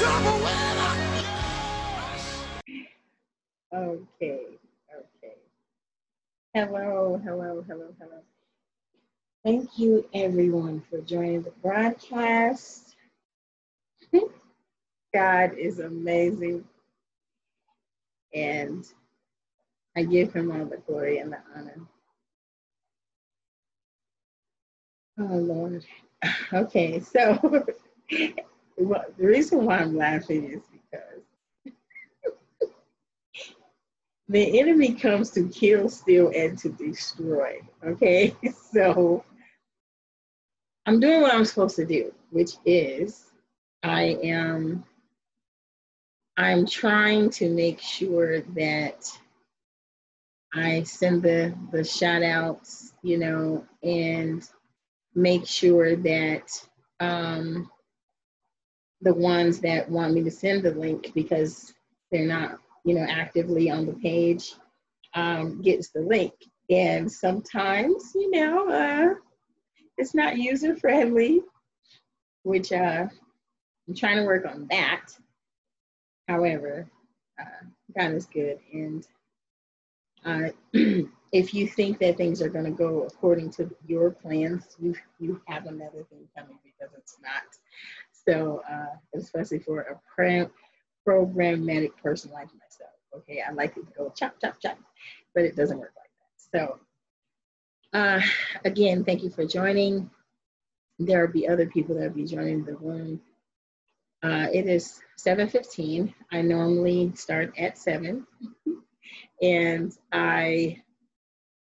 Okay, okay. Hello, hello, hello, hello. Thank you, everyone, for joining the broadcast. God is amazing. And I give him all the glory and the honor. Oh, Lord. Okay, so well, the reason why I'm laughing is because the enemy comes to kill, steal, and to destroy. Okay, so I'm doing what I'm supposed to do, which is I am I'm trying to make sure that I send the the shout outs, you know, and make sure that um, the ones that want me to send the link because they're not, you know, actively on the page um, gets the link. And sometimes, you know, uh, it's not user friendly, which uh, I'm trying to work on that. However, uh, God is good. And uh, if you think that things are going to go according to your plans, you, you have another thing coming because it's not. So, uh, especially for a pro- programmatic person like myself, okay, I like it to go chop, chop, chop, but it doesn't work like that. So, uh, again, thank you for joining. There will be other people that will be joining the room. Uh, it is 7.15. I normally start at 7. and I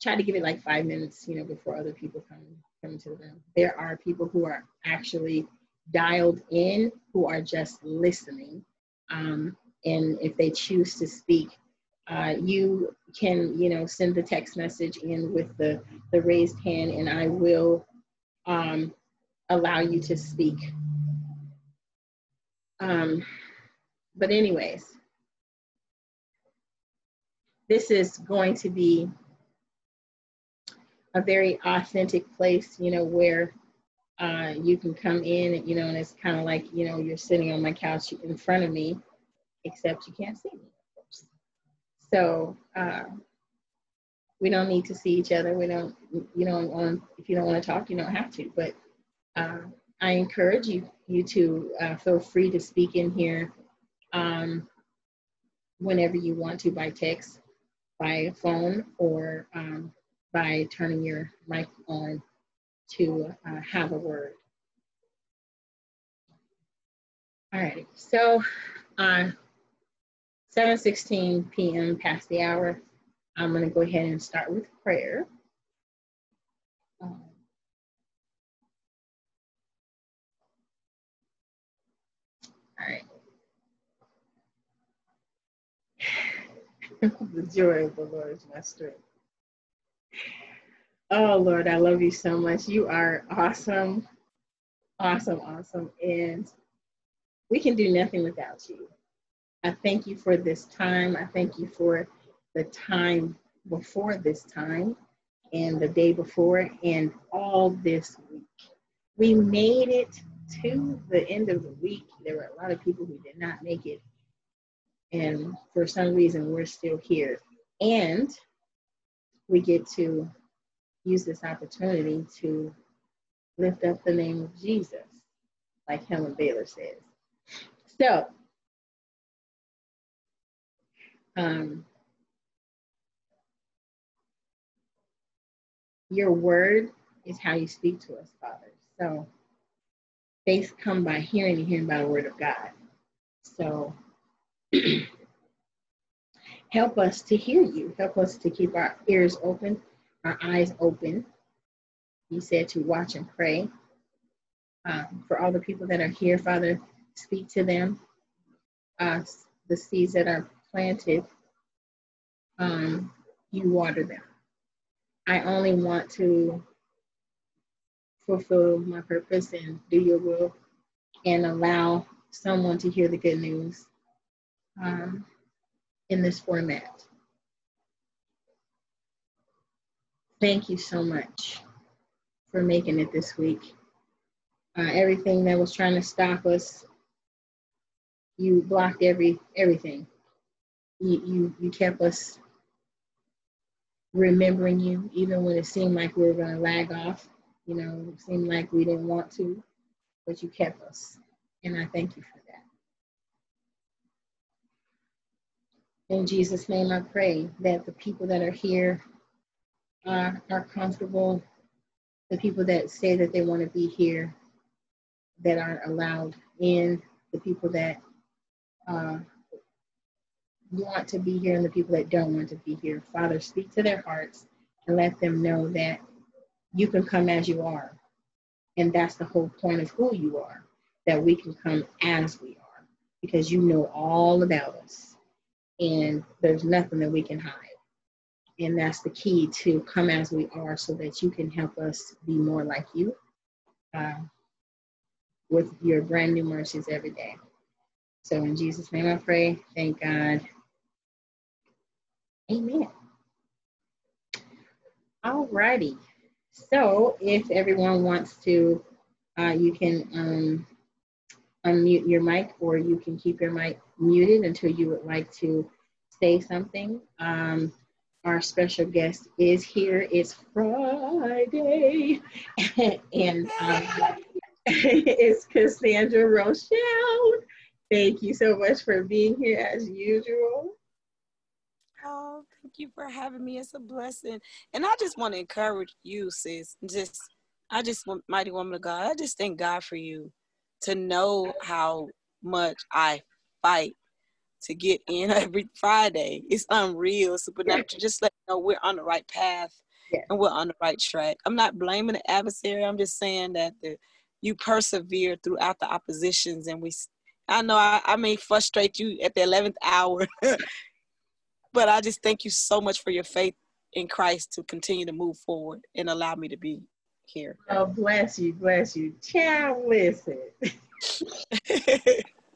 try to give it like five minutes, you know, before other people come, come into the room. There are people who are actually dialed in who are just listening. Um, and if they choose to speak, uh, you can, you know, send the text message in with the, the raised hand and I will um, allow you to speak. Um, but anyways, this is going to be a very authentic place, you know, where uh, you can come in, you know, and it's kind of like, you know, you're sitting on my couch in front of me, except you can't see me. So uh, we don't need to see each other. We don't, you don't want, if you don't want to talk, you don't have to. But uh, I encourage you, you to uh, feel free to speak in here um, whenever you want to by text, by phone, or um, by turning your mic on to uh, have a word. All right, so uh, 7.16 p.m. past the hour, I'm gonna go ahead and start with prayer. All right. the joy of the Lord is my strength. Oh, Lord, I love you so much. You are awesome, awesome, awesome. And we can do nothing without you. I thank you for this time. I thank you for the time before this time and the day before and all this week. We made it to the end of the week. There were a lot of people who did not make it. And for some reason, we're still here. And we get to use this opportunity to lift up the name of Jesus, like Helen Baylor says. So, um, your word is how you speak to us, Father. So, faith come by hearing and hearing by the word of God. So, help us to hear you. Help us to keep our ears open, our eyes open. He said to watch and pray. Um, for all the people that are here, Father, speak to them. Uh, the seeds that are planted, um, you water them. I only want to fulfill my purpose and do your will and allow someone to hear the good news um, in this format. Thank you so much for making it this week. Uh, everything that was trying to stop us, you blocked every everything. You you you kept us remembering you, even when it seemed like we were going to lag off. You know, it seemed like we didn't want to, but you kept us, and I thank you for that. In Jesus' name, I pray that the people that are here uh, are comfortable. The people that say that they want to be here, that aren't allowed in. The people that uh, want to be here and the people that don't want to be here. Father, speak to their hearts and let them know that you can come as you are. And that's the whole point of who you are, that we can come as we are because you know all about us and there's nothing that we can hide. And that's the key to come as we are so that you can help us be more like you uh, with your brand new mercies every day. So in Jesus' name I pray. Thank God. Amen. All righty. So if everyone wants to, uh, you can um, unmute your mic or you can keep your mic muted until you would like to say something. Um, our special guest is here. It's Friday. and um, it's Cassandra Rochelle. Thank you so much for being here as usual. Oh, thank you for having me. It's a blessing. And I just want to encourage you, sis. Just, I just want, mighty woman of God, I just thank God for you to know how much I fight to get in every Friday. It's unreal, supernatural. Just let you know we're on the right path yeah. and we're on the right track. I'm not blaming the adversary. I'm just saying that the you persevere throughout the oppositions and we I know I, I may frustrate you at the 11th hour But I just thank you so much for your faith in Christ to continue to move forward and allow me to be here. Oh, bless you, bless you. Child, listen.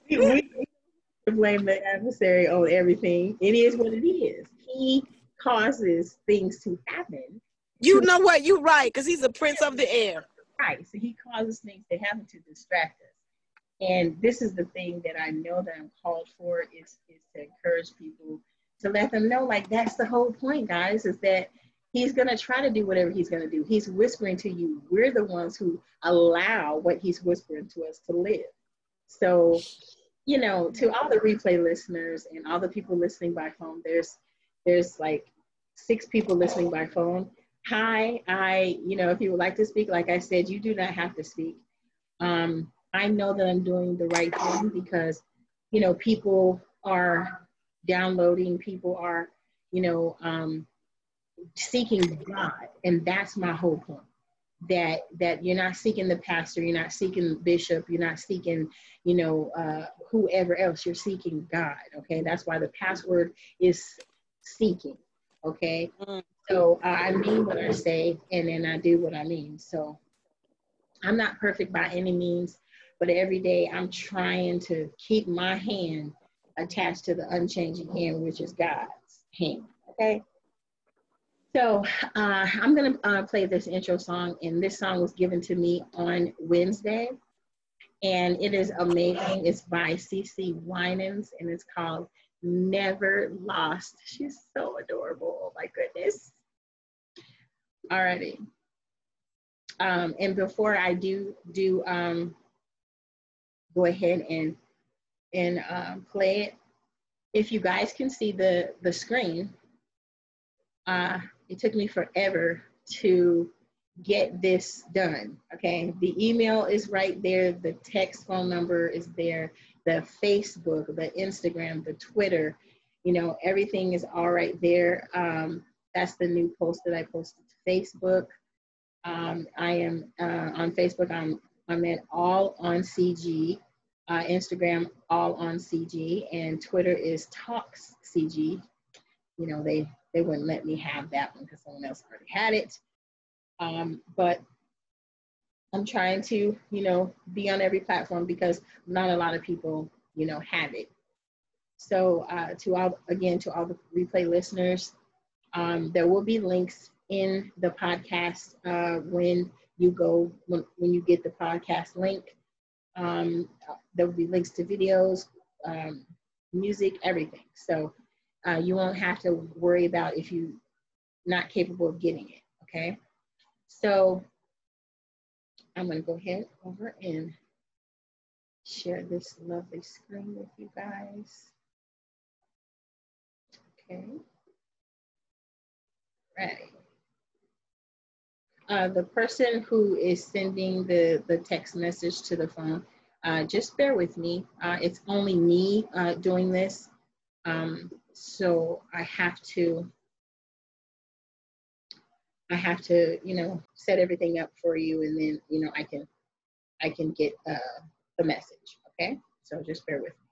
we, blame the adversary on everything. It is what it is. He causes things to happen. You know what? You're right, because he's a prince of the air. Right. So he causes things to happen to distract us. And this is the thing that I know that I'm called for is, is to encourage people to let them know like that's the whole point guys is that he's going to try to do whatever he's going to do he's whispering to you we're the ones who allow what he's whispering to us to live so you know to all the replay listeners and all the people listening by phone there's there's like six people listening by phone hi i you know if you would like to speak like i said you do not have to speak um i know that i'm doing the right thing because you know people are downloading, people are, you know, um, seeking God, and that's my whole point. That that you're not seeking the pastor, you're not seeking the bishop, you're not seeking, you know, uh, whoever else. You're seeking God. Okay, that's why the password is seeking. Okay, mm-hmm. so uh, I mean what I say, and then I do what I mean. So I'm not perfect by any means, but every day I'm trying to keep my hand attached to the unchanging hand, which is God's hand. Okay. So uh, I'm going to uh, play this intro song, and this song was given to me on Wednesday, and it is amazing. It's by CeCe Winans, and it's called Never Lost. She's so adorable. Oh my goodness. Alrighty. Um, and before I do do um, go ahead and and um, play it. If you guys can see the, the screen, uh, it took me forever to get this done, okay? The email is right there, the text phone number is there, the Facebook, the Instagram, the Twitter, you know, everything is all right there. Um, that's the new post that I posted to Facebook. Um, I am uh, on Facebook. I'm I'm at all on CG. Uh, Instagram all on CG, and Twitter is Talks CG. You know they they wouldn't let me have that one because someone else already had it. Um, but I'm trying to you know be on every platform because not a lot of people you know have it. So uh, to all again to all the replay listeners, um, there will be links in the podcast uh, when you go when, when you get the podcast link. Um, there will be links to videos, um, music, everything. So uh, you won't have to worry about if you're not capable of getting it. Okay. So I'm going to go ahead over and share this lovely screen with you guys. Okay. Ready. Uh, the person who is sending the, the text message to the phone, uh, just bear with me. Uh, it's only me uh, doing this. Um, so I have to, I have to, you know, set everything up for you and then, you know, I can, I can get uh, the message, okay? So just bear with me.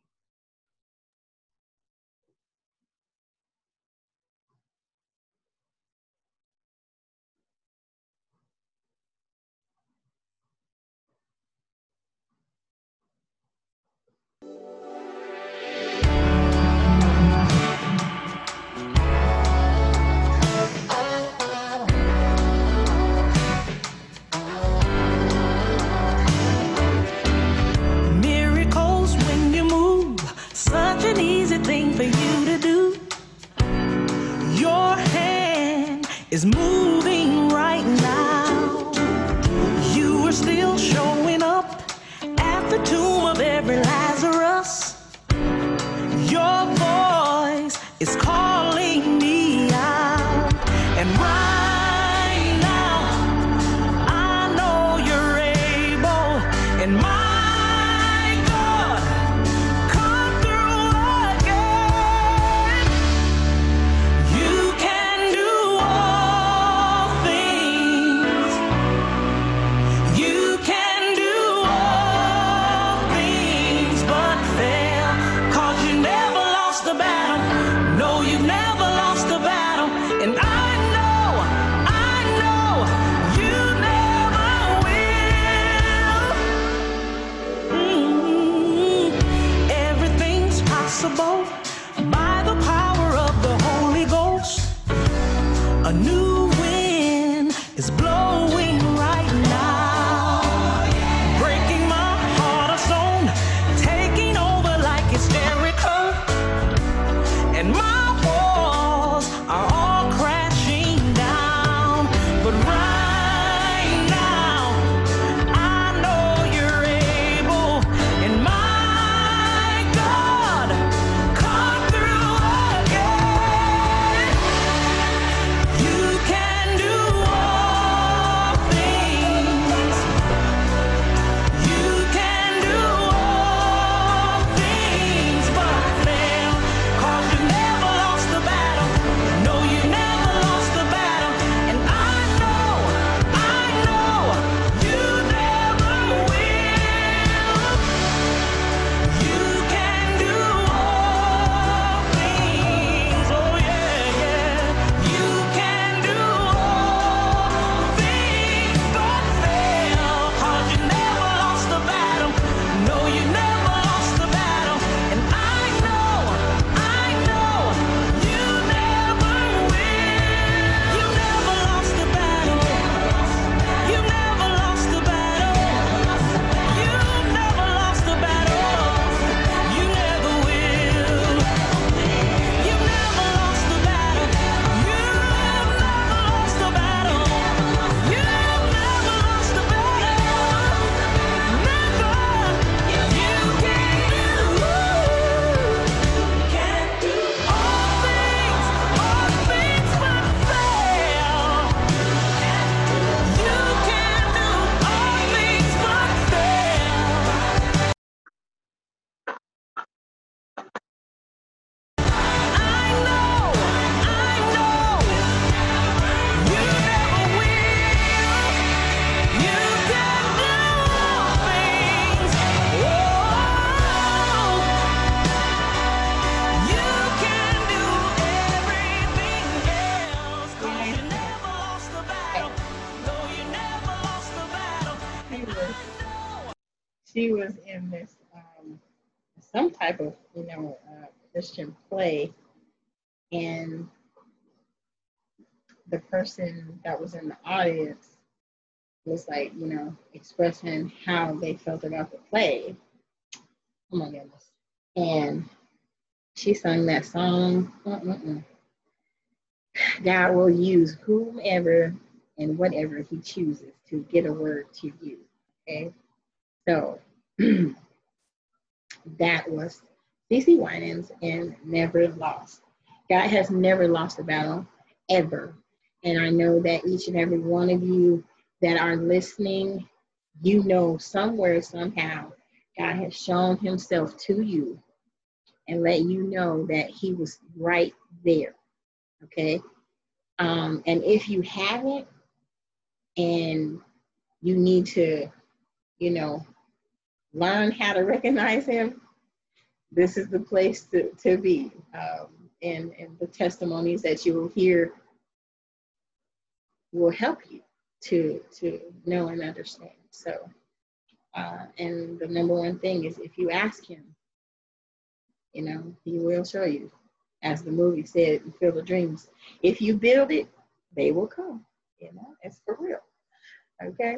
Some type of you know uh, Christian play, and the person that was in the audience was like you know expressing how they felt about the play. Oh my goodness! And she sung that song. Uh-uh-uh. God will use whomever and whatever He chooses to get a word to you. Okay, so that was CeCe Winans and Never Lost. God has never lost a battle ever. And I know that each and every one of you that are listening, you know somewhere, somehow, God has shown himself to you and let you know that he was right there. Okay. Um, and if you haven't, and you need to, you know, learn how to recognize him, this is the place to, to be. Um, and, and the testimonies that you will hear will help you to, to know and understand. So, uh, and the number one thing is if you ask him, you know, he will show you. As the movie said Field of Dreams, if you build it, they will come. You know, it's for real. Okay.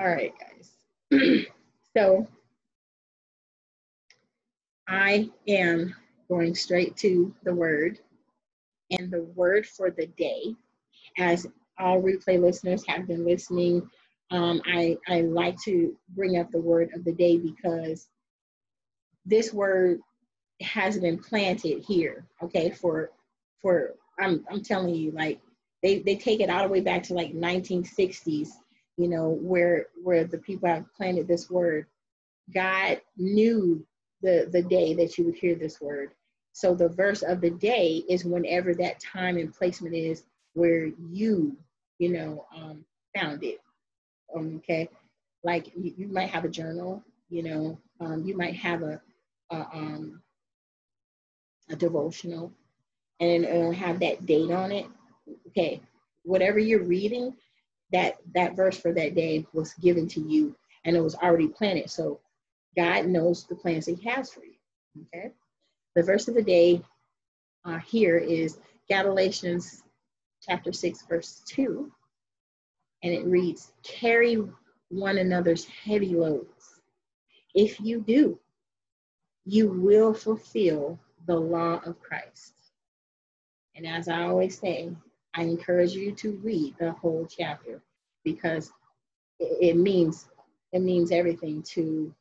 All right, guys. so I am going straight to the word. And the word for the day, as all replay listeners have been listening, um, I, I like to bring up the word of the day because this word has been planted here, okay, for for I'm I'm telling you, like they, they take it all the way back to like 1960s, you know, where where the people have planted this word. God knew the the day that you would hear this word. So the verse of the day is whenever that time and placement is where you, you know, um, found it. Okay, like you, you, might have a journal, you know, um, you might have a, a, um, a devotional, and it'll have that date on it. Okay, whatever you're reading, that that verse for that day was given to you, and it was already planted. So God knows the plans He has for you. Okay. The verse of the day uh, here is Galatians chapter 6, verse 2. And it reads, Carry one another's heavy loads. If you do, you will fulfill the law of Christ. And as I always say, I encourage you to read the whole chapter because it means it means everything to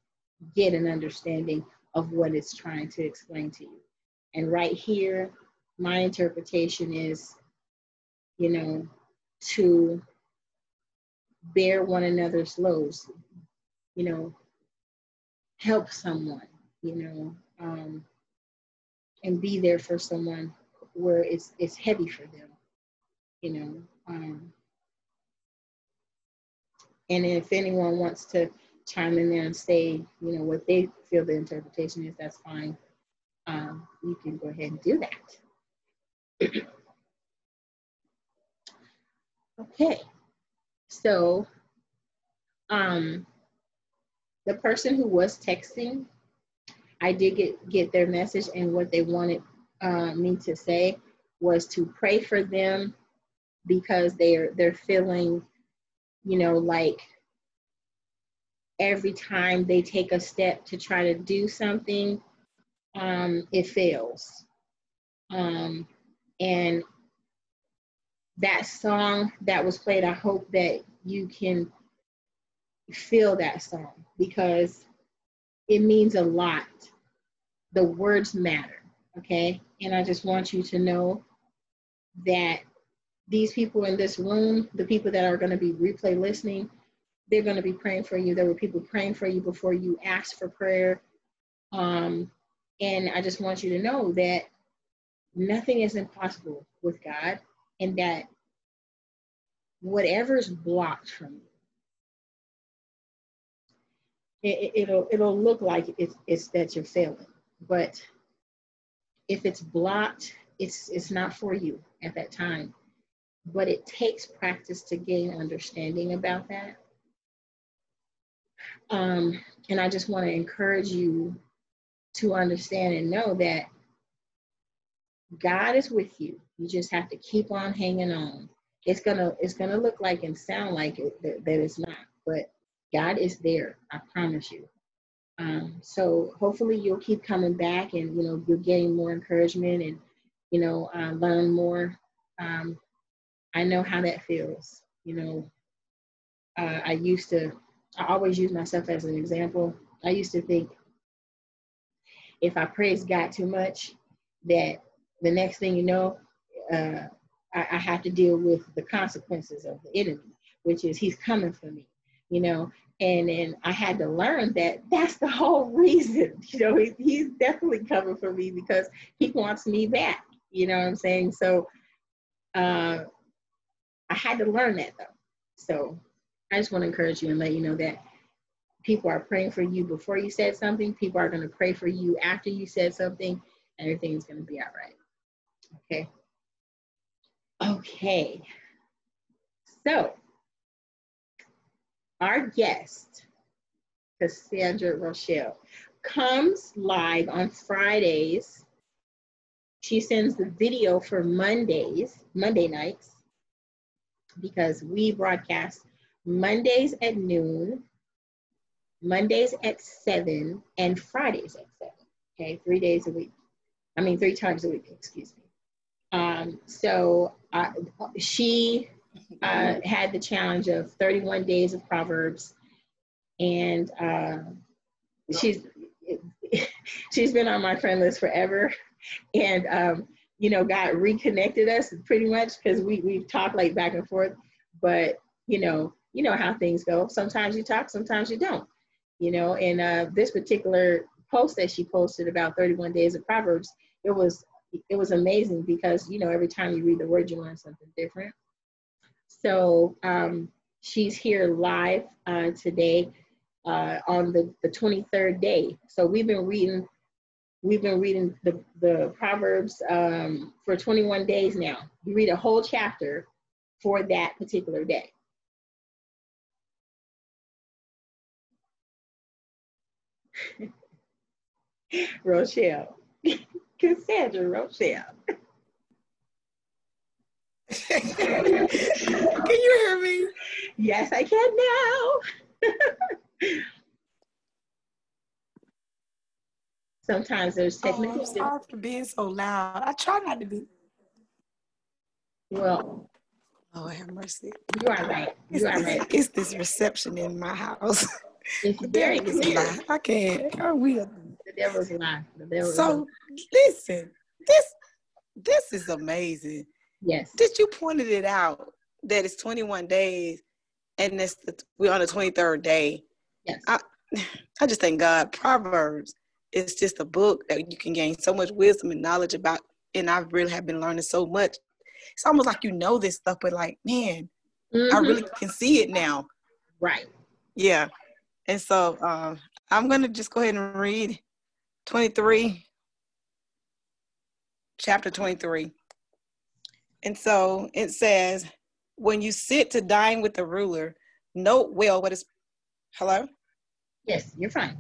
get an understanding of what it's trying to explain to you. And right here, my interpretation is, you know, to bear one another's loads, you know, help someone, you know, um, and be there for someone where it's it's heavy for them, you know. Um, and if anyone wants to chime in there and say, you know, what they feel the interpretation is, that's fine. Um, you can go ahead and do that. okay, so um, the person who was texting, I did get, get their message and what they wanted uh, me to say was to pray for them because they're they're feeling, you know, like every time they take a step to try to do something, um, it fails. Um, and that song that was played, I hope that you can feel that song because it means a lot. The words matter, okay? And I just want you to know that these people in this room, the people that are going to be replay listening, they're going to be praying for you. There were people praying for you before you asked for prayer. Um, and I just want you to know that nothing is impossible with God and that whatever's blocked from you, it, will it'll look like it's, it's that you're failing. But if it's blocked, it's it's not for you at that time. But it takes practice to gain understanding about that Um, and I just want to encourage you to understand and know that God is with you. You just have to keep on hanging on. It's gonna it's gonna look like and sound like it that, that it's not, but God is there. I promise you. Um, so hopefully you'll keep coming back, and you know you're getting more encouragement, and you know uh, learn more. Um, I know how that feels. You know, uh, I used to. I always use myself as an example. I used to think if I praise God too much, that the next thing you know, uh, I, I have to deal with the consequences of the enemy, which is he's coming for me, you know. And then I had to learn that that's the whole reason, you know, he, he's definitely coming for me because he wants me back, you know what I'm saying? So uh, I had to learn that though. So I just want to encourage you and let you know that people are praying for you before you said something. People are going to pray for you after you said something. Everything is going to be all right. Okay. Okay. So, our guest, Cassandra Rochelle, comes live on Fridays. She sends the video for Mondays, Monday nights, because we broadcast Mondays at noon, Mondays at 7, and Fridays at 7. Okay, three days a week. I mean, three times a week, excuse me. Um, so uh, she uh, had the challenge of 31 days of Proverbs, and uh, she's she's been on my friend list forever, and um, you know, God reconnected us pretty much because we we've talked like back and forth, but you know, you know how things go. Sometimes you talk, sometimes you don't. You know, and uh, this particular post that she posted about 31 days of Proverbs, it was it was amazing because you know every time you read the word you learn something different so um, she's here live uh, today uh, on the, the 23rd day so we've been reading we've been reading the, the proverbs um, for 21 days now you read a whole chapter for that particular day rochelle Cassandra Rochelle. Can you hear me? Yes, I can now. Sometimes there's Oh, technical. I'm sorry for being so loud. I try not to be. well, Oh, have mercy. you are right. It's, You are this, right. it's this reception in my house. It's very devil is a clear. I can't. I will. The devil's lie. The devil's So lie. listen, this this is amazing. Yes. Did you pointed it out that it's 21 days and it's the, we're on the 23rd day. Yes. I, I just thank God. Proverbs is just a book that you can gain so much wisdom and knowledge about. And I really have been learning so much. It's almost like you know this stuff, but like, man, I Mhm. really can see it now. Right. Yeah. And so um, I'm going to just go ahead and read 23, chapter 23. And so it says, when you sit to dine with the ruler, note well what is, hello? Yes, you're fine.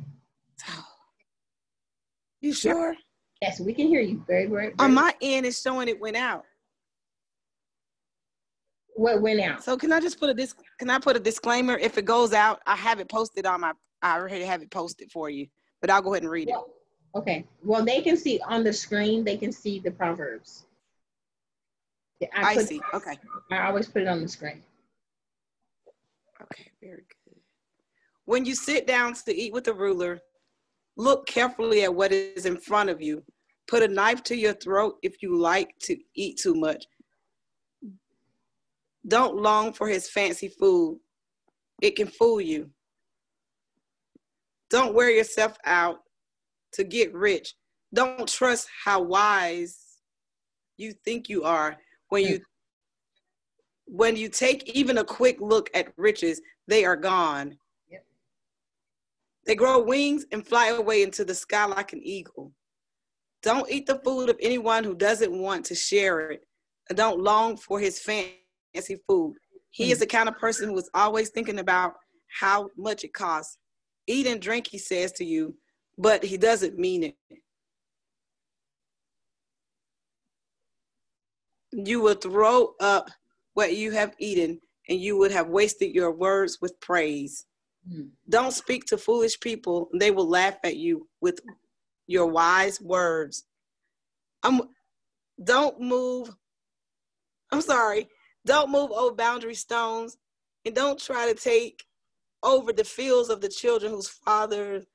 You sure? Yes, we can hear you very, very. On my end, it's showing it went out. what went out? So can I just put a dis? Can I put a disclaimer? If it goes out, I have it posted on my. I already have it posted for you, but I'll go ahead and read it. Okay. Well, they can see on the screen. They can see the proverbs. Yeah, I put- see. Okay. I always put it on the screen. Okay, very good. When you sit down to eat with the ruler, look carefully at what is in front of you. Put a knife to your throat if you like to eat too much. Don't long for his fancy food, it can fool you. Don't wear yourself out to get rich. Don't trust how wise you think you are when you when you take even a quick look at riches, they are gone. They grow wings and fly away into the sky like an eagle. Don't eat the food of anyone who doesn't want to share it. And don't long for his fancy food. He is hmm. the kind of person who is always thinking about how much it costs. Eat and drink, he says to you, but he doesn't mean it. You will throw up what you have eaten, and you would have wasted your words with praise. Mm. Don't speak to foolish people, they will laugh at you with your wise words. I'm don't move. I'm sorry. Don't move old boundary stones and don't try to take over the fields of the children whose fathers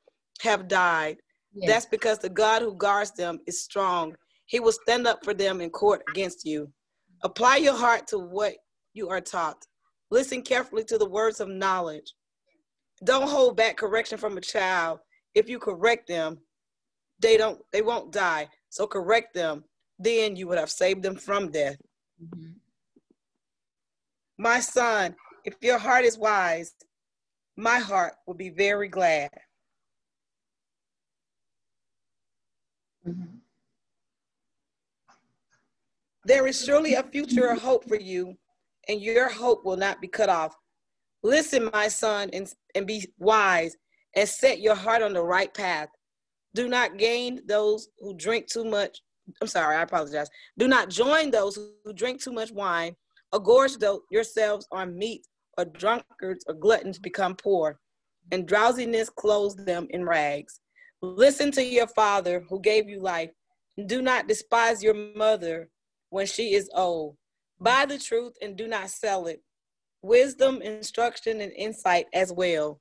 have died. Yes. That's because the God who guards them is strong. He will stand up for them in court against you. Apply your heart to what you are taught. Listen carefully to the words of knowledge. Don't hold back correction from a child. If you correct them, they don't they won't die. So correct them. Then you would have saved them from death. Mhm. My son, if your heart is wise, my heart will be very glad. Mhm. There is surely a future of hope for you, and your hope will not be cut off. Listen, my son, and, and be wise, and set your heart on the right path. Do not gain those who drink too much. I'm sorry, I apologize. Do not join those who drink too much wine, or gorge yourselves on meat, or drunkards or gluttons become poor, and drowsiness clothes them in rags. Listen to your father who gave you life. Do not despise your mother when she is old. Buy the truth and do not sell it. Wisdom, instruction, and insight as well.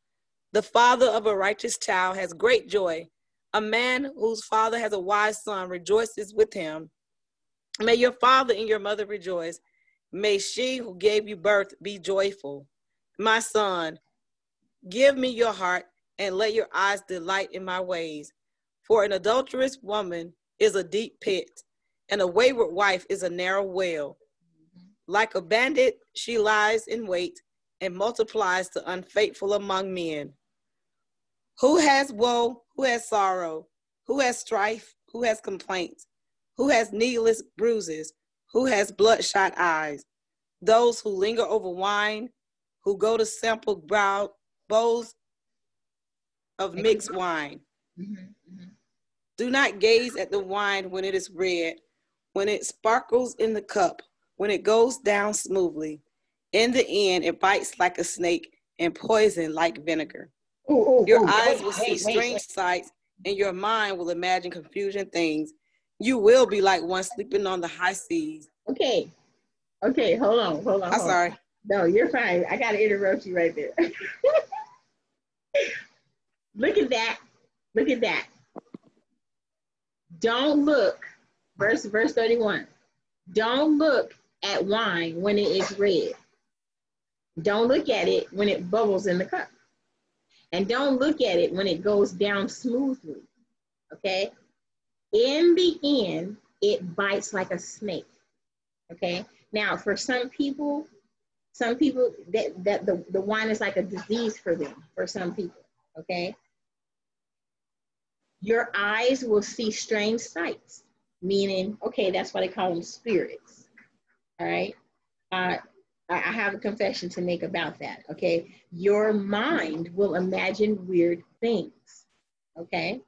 The father of a righteous child has great joy. A man whose father has a wise son rejoices with him. May your father and your mother rejoice. May she who gave you birth be joyful. My son, give me your heart and let your eyes delight in my ways. For an adulterous woman is a deep pit, and a wayward wife is a narrow well. Like a bandit, she lies in wait and multiplies the unfaithful among men. Who has woe? Who has sorrow? Who has strife? Who has complaints? Who has needless bruises? Who has bloodshot eyes? Those who linger over wine, who go to sample brow, bowls of mixed wine. Mhm. Mhm. Do not gaze at the wine when it is red, when it sparkles in the cup, when it goes down smoothly. In the end, it bites like a snake and poison like vinegar. Ooh, ooh, Your ooh, eyes wait, will see wait, strange wait. sights, and your mind will imagine confusion things. You will be like one sleeping on the high seas. Okay. Okay, hold on, hold on. I'm hold on. sorry. No, you're fine. I gotta interrupt you right there. Look at that. Look at that. Don't look, verse verse 31. Don't look at wine when it is red. Don't look at it when it bubbles in the cup. And don't look at it when it goes down smoothly. Okay? In the end, it bites like a snake. Okay? Now, for some people, some people that, that the, the wine is like a disease for them, for some people. Okay? Your eyes will see strange sights, meaning, okay, that's why they call them spirits. All right. Uh, I have a confession to make about that. Okay. Your mind will imagine weird things. Okay.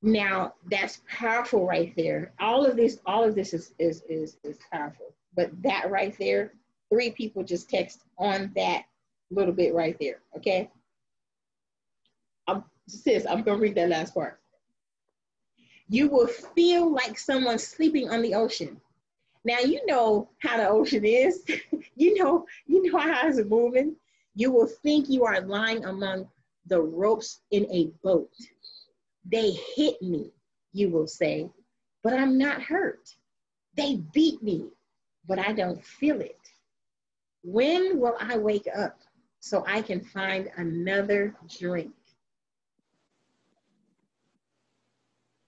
Now that's powerful right there. All of this, all of this is is is, is powerful. But that right there, three people just text on that little bit right there. Okay. I'm, sis, I'm gonna read that last part. You will feel like someone sleeping on the ocean. Now you know how the ocean is. you know, you know how it's moving. You will think you are lying among the ropes in a boat. They hit me, you will say, but I'm not hurt. They beat me, but I don't feel it. When will I wake up so I can find another drink?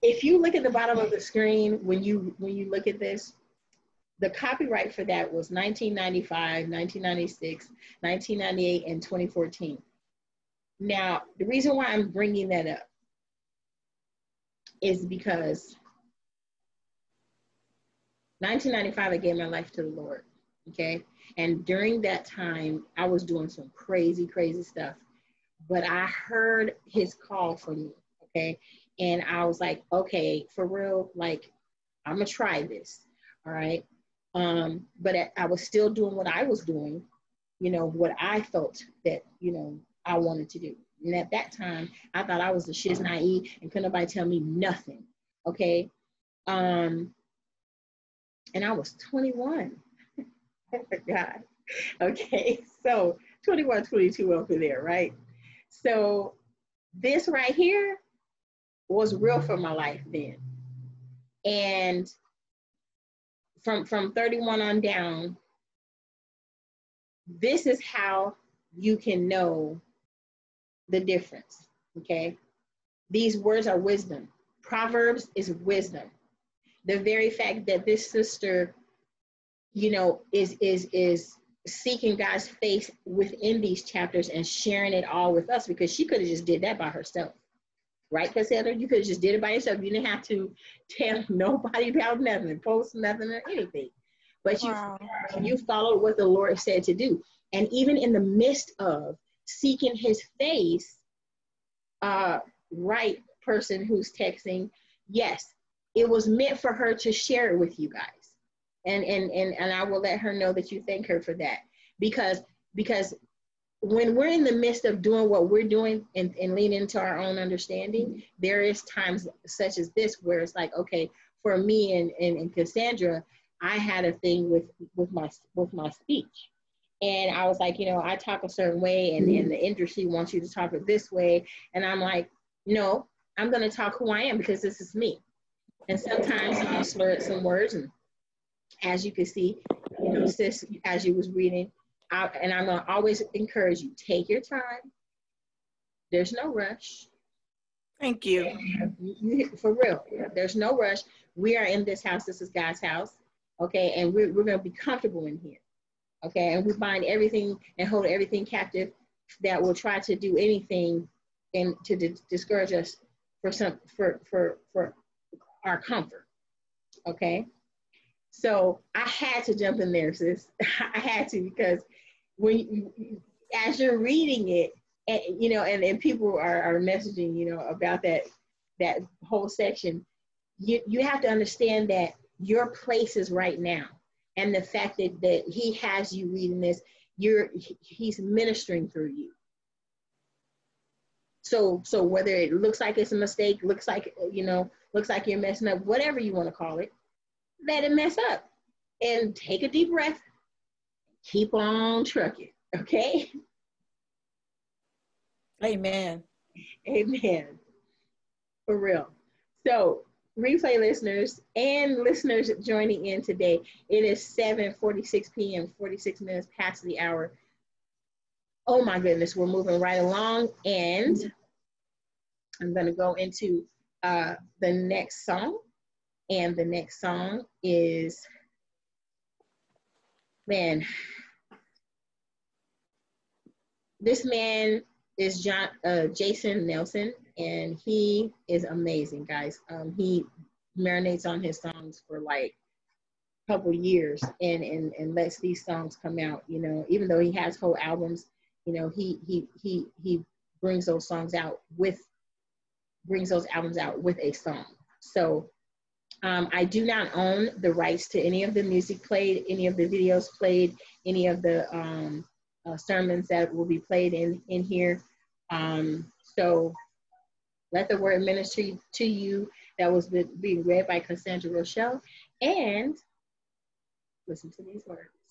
If you look at the bottom of the screen when you when you look at this, the copyright for that was 1995, 1996, 1998, and 2014. Now, the reason why I'm bringing that up is because 1995, I gave my life to the Lord. Okay. And during that time, I was doing some crazy, crazy stuff. but I heard his call for me. Okay. And I was like, okay, for real, like, I'm gonna try this. All right. Um, but I, was still doing what I was doing, you know, what I felt that, you know, I wanted to do. And at that time, I thought I was the shiz naive and couldn't nobody tell me nothing. Okay. Um, and I was 21. I forgot. Okay. So 21, 22 over there, right? So this right here was real for my life then. And from from 31 on down, this is how you can know the difference. Okay. These words are wisdom. Proverbs is wisdom. The very fact that this sister, you know, is is is seeking God's face within these chapters and sharing it all with us because she could have just did that by herself. Right, Cassandra? You could have just did it by yourself. You didn't have to tell nobody about nothing, post nothing or anything. But you Wow. you followed what the Lord said to do. And even in the midst of seeking his face, uh, right person who's texting, yes, it was meant for her to share it with you guys. And and and and I will let her know that you thank her for that. Because because when we're in the midst of doing what we're doing and, and lean into our own understanding, there is times such as this where it's like, okay, for me and, and, and Cassandra, I had a thing with with my with my speech. And I was like, you know, I talk a certain way and, and the industry wants you to talk it this way. And I'm like, no, I'm gonna talk who I am because this is me. And sometimes I'll slur at some words and as you can see, you know, sis, as you was reading, I, and I'm gonna always encourage you, take your time. There's no rush. Thank you. For real, there's no rush. We are in this house. This is God's house. Okay. And we're, we're going to be comfortable in here. Okay. And we bind everything and hold everything captive that will try to do anything and to di- discourage us for some, for, for, for our comfort. Okay. So I had to jump in there, sis. I had to because when as you're reading it, and you know, and, and people are, are messaging, you know, about that that whole section, you, you have to understand that your place is right now. And the fact that, that he has you reading this, you're he's ministering through you. So so whether it looks like it's a mistake, looks like you know, looks like you're messing up, whatever you want to call it, let it mess up. And take a deep breath, keep on trucking. Okay? Amen. Amen. For real. So, replay listeners and listeners joining in today, it is 7:46 p.m., 46 minutes past the hour. Oh my goodness, we're moving right along, and I'm going to go into uh, the next song, and the next song is, man, this man is John uh, Jason Nelson, and he is amazing, guys. Um, he marinates on his songs for like a couple years, and and and lets these songs come out. You know, even though he has whole albums, you know, he he he he brings those songs out with brings those albums out with a song. So. Um, I do not own the rights to any of the music played, any of the videos played, any of the um, uh, sermons that will be played in in here. Um, so let the word ministry to you that was be- being read by Cassandra Rochelle and listen to these words.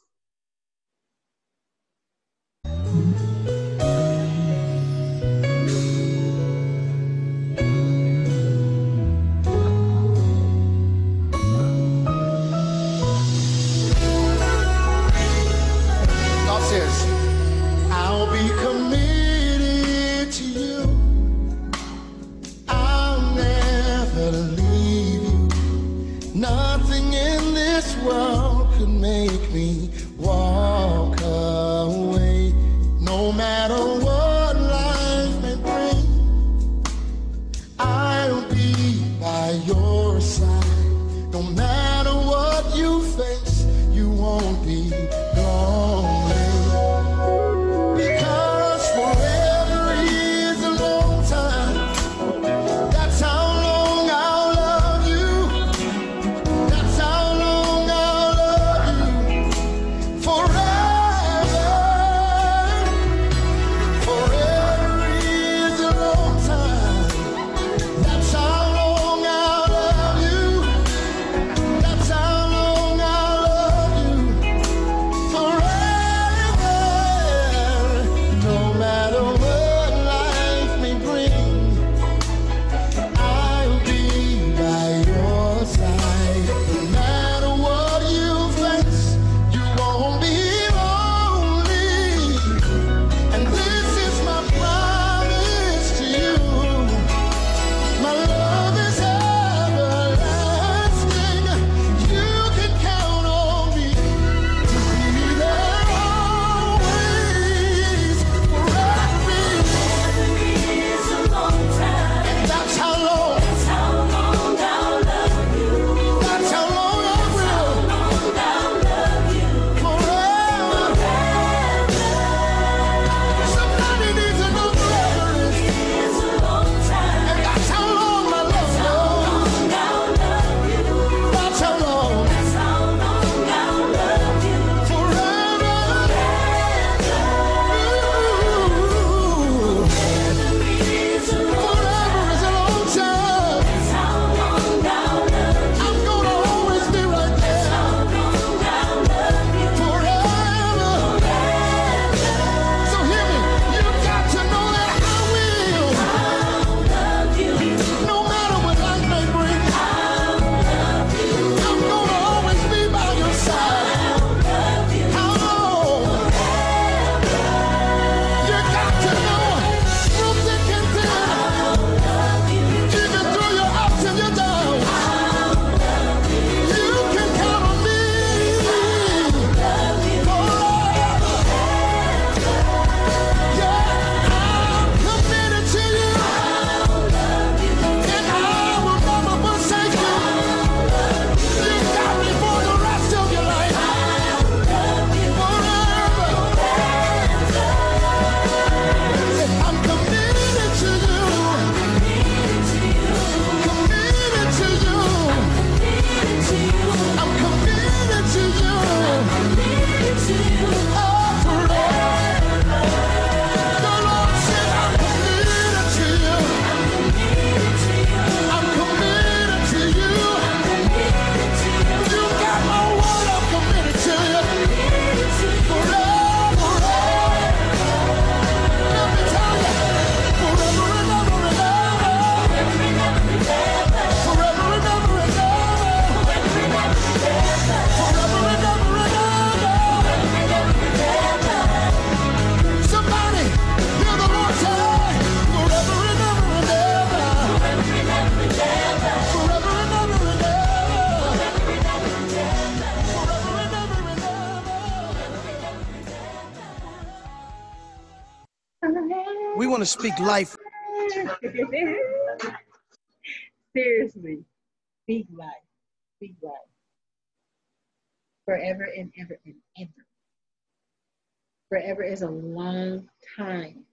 Is a long time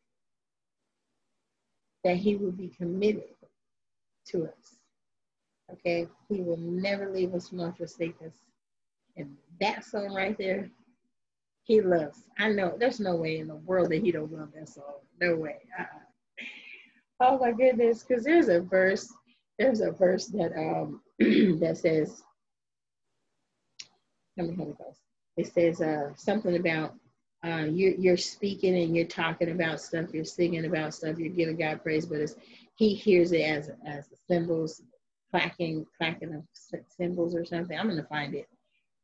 that he will be committed to us. Okay? He will never leave us nor forsake us. And that song right there, he loves. I know there's no way in the world that he don't love that song. No way. Uh-uh. Oh my goodness, because there's a verse, there's a verse that um that says, let me Holy Ghost. It says uh something about uh you you're speaking and you're talking about stuff, you're singing about stuff, you're giving God praise, but it's he hears it as as the cymbals clacking, clacking of cymbals or something. I'm gonna find it.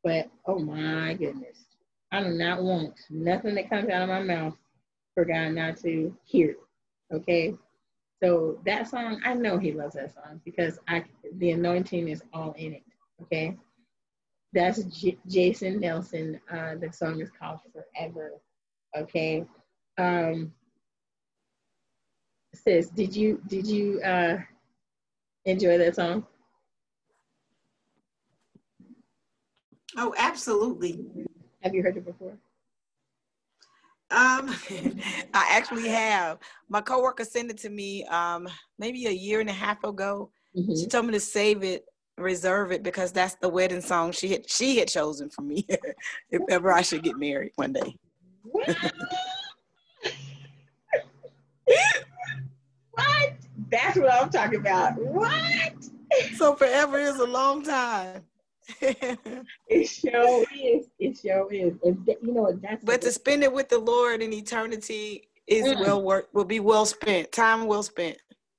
But oh my goodness. I do not want nothing that comes out of my mouth for God not to hear. Okay. So that song, I know he loves that song because I the anointing is all in it. Okay. That's J- Jason Nelson. Uh, the song is called Forever. Okay. Um sis, did you did you uh enjoy that song? Oh, absolutely. Have you heard it before? Um, I actually have. My coworker sent it to me um, maybe a year and a half ago. Mhm. She told me to save it, reserve it because that's the wedding song she had she had chosen for me if ever I should get married one day. What? That's what I'm talking about. What? So forever is a long time. It sure is. It sure is. And you know? That's but to spend it with the Lord in eternity is Mm. well worth will be well spent. Time well spent.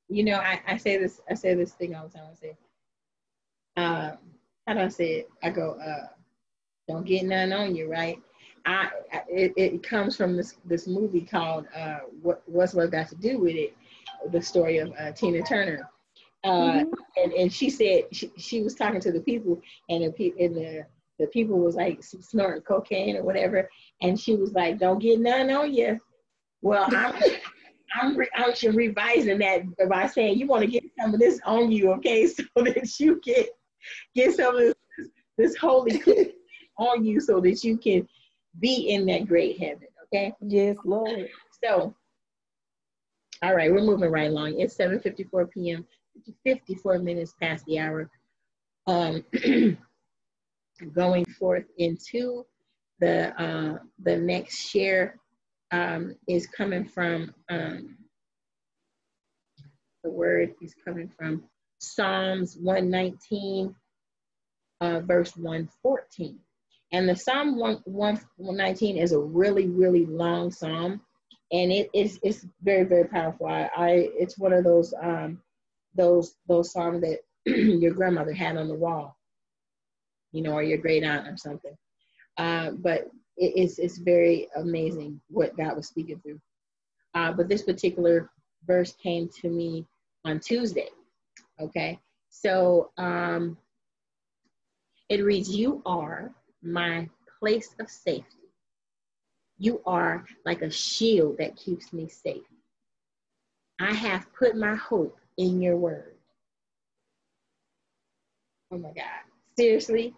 you know, I, I say this. I say this thing all the time. I say, um, how do I say it? I go, uh, don't get none on you, right? I, I it, it comes from this this movie called uh, what what's what got to do with it? The story of uh, Tina Turner. Uh, and, and she said she, she was talking to the people and the people and the, the people was like snorting cocaine or whatever and she was like don't get none on you well i'm i'm, re- I'm revising that by saying you want to get some of this on you okay so that you can get some of this, this holy on you so that you can be in that great heaven okay Yes, Lord. so, all right, we're moving right along. It's 7:54 p.m. 54 minutes past the hour. Um, going forth into the uh, the next share um, is coming from um, the word is coming from Psalms 119, uh, verse 114. And the Psalm 1, 119 is a really, really long psalm and it is it's very very powerful. I, I it's one of those um those those songs that your grandmother had on the wall, you know, or your great aunt or something. Uh, but it, it's it's very amazing what God was speaking through. Uh, but this particular verse came to me on Tuesday. Okay, so um, it reads, "You are my place of safety." You are like a shield that keeps me safe. I have put my hope in your word. Oh my God. Seriously,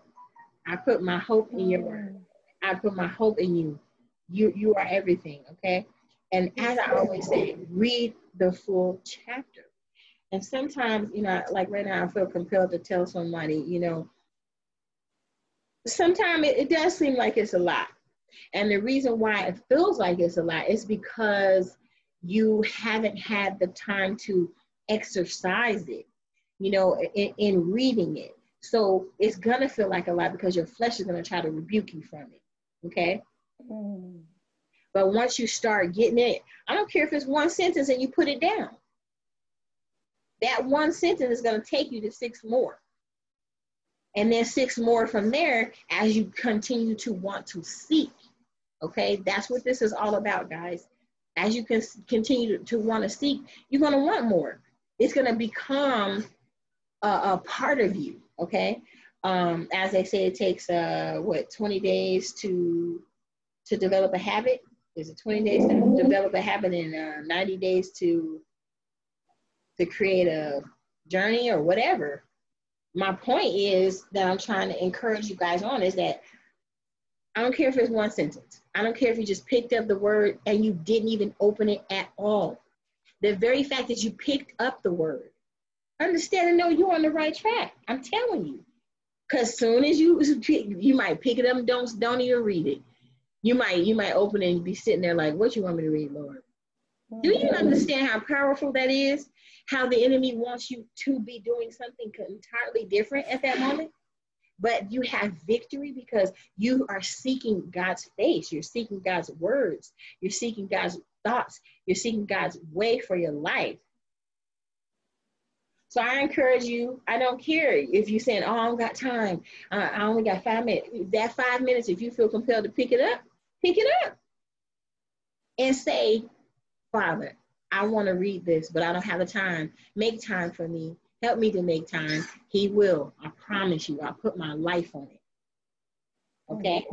I put my hope in your word. I put my hope in you. You you are everything, okay? And as I always say, read the full chapter. And sometimes, you know, like right now, I feel compelled to tell somebody, you know, sometimes it, it does seem like it's a lot. And the reason why it feels like it's a lot is because you haven't had the time to exercise it, you know, in, in reading it. So it's gonna feel like a lot because your flesh is gonna try to rebuke you from it. Okay. Mm. But once you start getting it, I don't care if it's one sentence and you put it down. That one sentence is gonna take you to six more. And then six more from there as you continue to want to seek. Okay, that's what this is all about, guys. As you can continue to, to want to seek, you're going to want more. It's going to become a, a, part of you. Okay, um, as they say, it takes uh, what 20 days to to develop a habit. is it 20 days to develop a habit and uh, 90 days to to create a journey or whatever. My point is that I'm trying to encourage you guys on is that I don't care if it's one sentence. I don't care if you just picked up the word and you didn't even open it at all. The very fact that you picked up the word, understand and know you're on the right track. I'm telling you. Cause soon as you you might pick it up and don't don't even read it. You might you might open it and be sitting there like, what you want me to read, Lord? Do you mm-hmm. understand how powerful that is? How the enemy wants you to be doing something entirely different at that moment? But you have victory because you are seeking God's face. You're seeking God's words. You're seeking God's thoughts. You're seeking God's way for your life. So I encourage you. I don't care if you're saying, "Oh, I don't got time. Uh, I only got five minutes." That five minutes, if you feel compelled to pick it up, pick it up and say, "Father, I want to read this, but I don't have the time. Make time for me. Help me to make time. He will. I promise you. I'll put my life on it. Okay?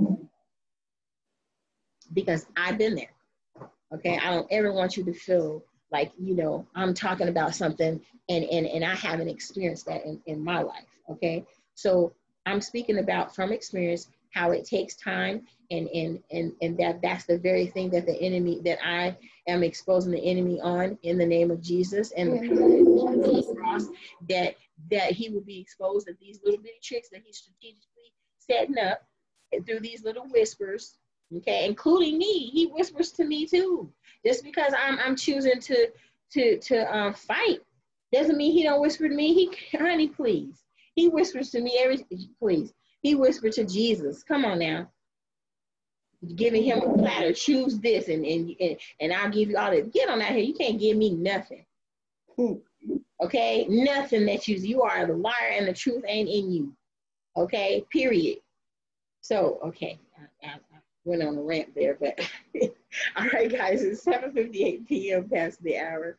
Because I've been there. Okay? I don't ever want you to feel like, you know, I'm talking about something and and, and I haven't experienced that in, in my life. Okay. So I'm speaking about from experience how it takes time and and and and that that's the very thing that the enemy that I am exposing the enemy on in the name of Jesus and the cross that that he will be exposed at these little bitty tricks that he's strategically setting up through these little whispers okay? Including me. He whispers to me too. Just because i'm i'm choosing to to to um, fight doesn't mean he don't whisper to me. He honey please. He whispers to me every please he whispered to jesus come on now. Giving him a platter choose this and and and, and i'll give you all this. Get on out here. You can't give me nothing. Okay? Nothing that you you are the liar and the truth ain't in you. Okay? Period. So okay. I, I, went on a rant there, but all right, guys, it's 7:58 p.m. past the hour.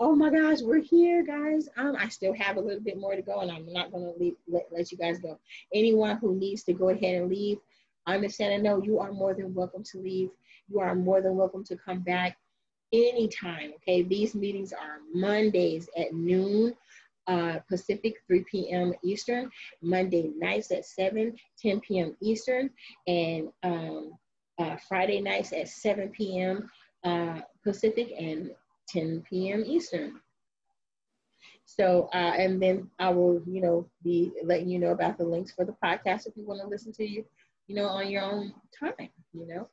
Oh my gosh, we're here, guys. Um, I still have a little bit more to go, and I'm not gonna leave, let, let you guys go. Anyone who needs to go ahead and leave, I understand and know you are more than welcome to leave. You are more than welcome to come back anytime. Okay, these meetings are Mondays at noon uh, Pacific, 3 p.m. Eastern, Monday nights at 7, 10 p.m. Eastern, and um, uh, Friday nights at 7 p.m. Uh, Pacific and 10 p.m. Eastern. So, uh, and then I will, you know, be letting you know about the links for the podcast if you want to listen to you, you know, on your own time, you know.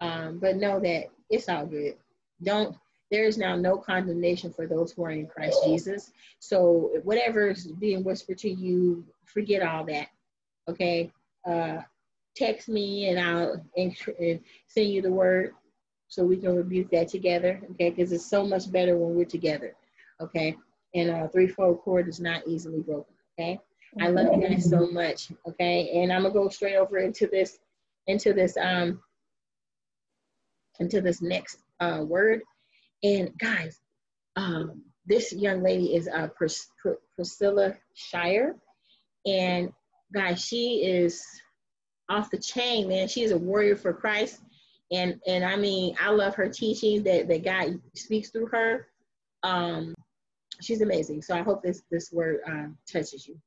Um, but know that it's all good. Don't there is now no condemnation for those who are in Christ Jesus. So whatever is being whispered to you, forget all that. Okay. Uh, text me and I'll and send you the word so we can rebuke that together. Okay. Because it's so much better when we're together. Okay. And a threefold cord is not easily broken. Okay. I love you guys so much. Okay. And I'm gonna go straight over into this, into this, um, into this next uh, word. And guys, um, this young lady is uh, Pris- Pr- Priscilla Shirer. And guys, she is off the chain, man. She is a warrior for Christ. And and I mean, I love her teaching that, that God speaks through her. Um, she's amazing. So I hope this this word um, touches you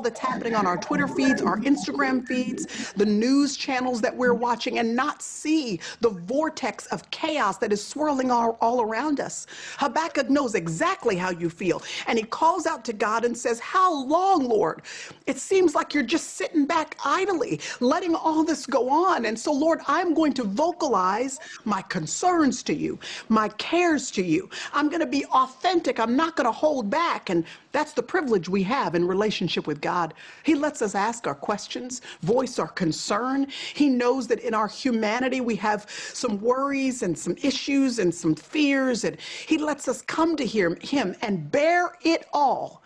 that's happening on our Twitter feeds, our Instagram feeds, the news channels that we're watching, and not see the vortex of chaos that is swirling all, all, around us. Habakkuk knows exactly how you feel, and he calls out to God and says, How long, Lord? It seems like you're just sitting back idly, letting all this go on. And so, Lord, I'm going to vocalize my concerns to you, my cares to you. I'm going to be authentic. I'm not going to hold back. And that's the privilege we have in relationship with God. He lets us ask our questions, voice our concern. He knows that in our humanity we have some worries and some issues and some fears, and He lets us come to hear Him and bear it all.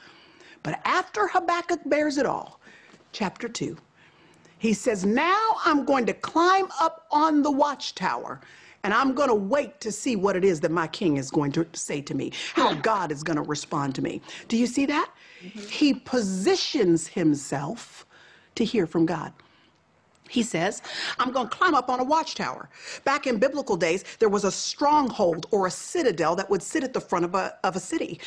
But after Habakkuk bears it all, chapter 2, he says, Now I'm going to climb up on the watchtower and I'm going to wait to see what it is that my king is going to say to me, how God is going to respond to me. Do you see that? He positions himself to hear from God. He says, I'm going to climb up on a watchtower. Back in biblical days, there was a stronghold or a citadel that would sit at the front of a, of a city.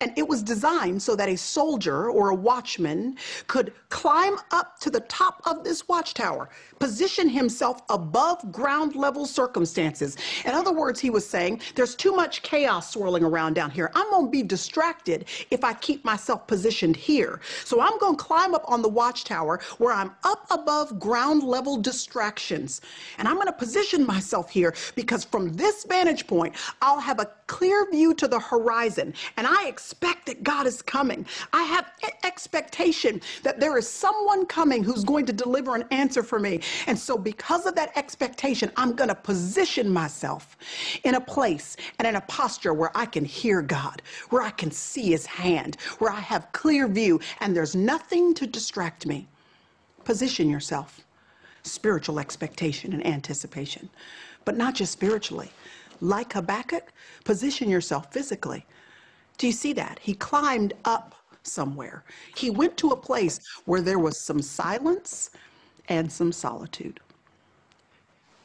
And it was designed so that a soldier or a watchman could climb up to the top of this watchtower, position himself above ground level circumstances. In other words, he was saying, There's too much chaos swirling around down here. I'm going to be distracted if I keep myself positioned here. So I'm going to climb up on the watchtower where I'm up above ground level distractions. And I'm going to position myself here because from this vantage point, I'll have a clear view to the horizon. And I expect that God is coming. I have expectation that there is someone coming who's going to deliver an answer for me. And so, because of that expectation, I'm going to position myself in a place and in a posture where I can hear God, where I can see his hand, where I have clear view, and there's nothing to distract me. Position yourself. Spiritual expectation and anticipation, but not just spiritually. Like Habakkuk, position yourself physically. Do you see that? He climbed up somewhere. He went to a place where there was some silence and some solitude.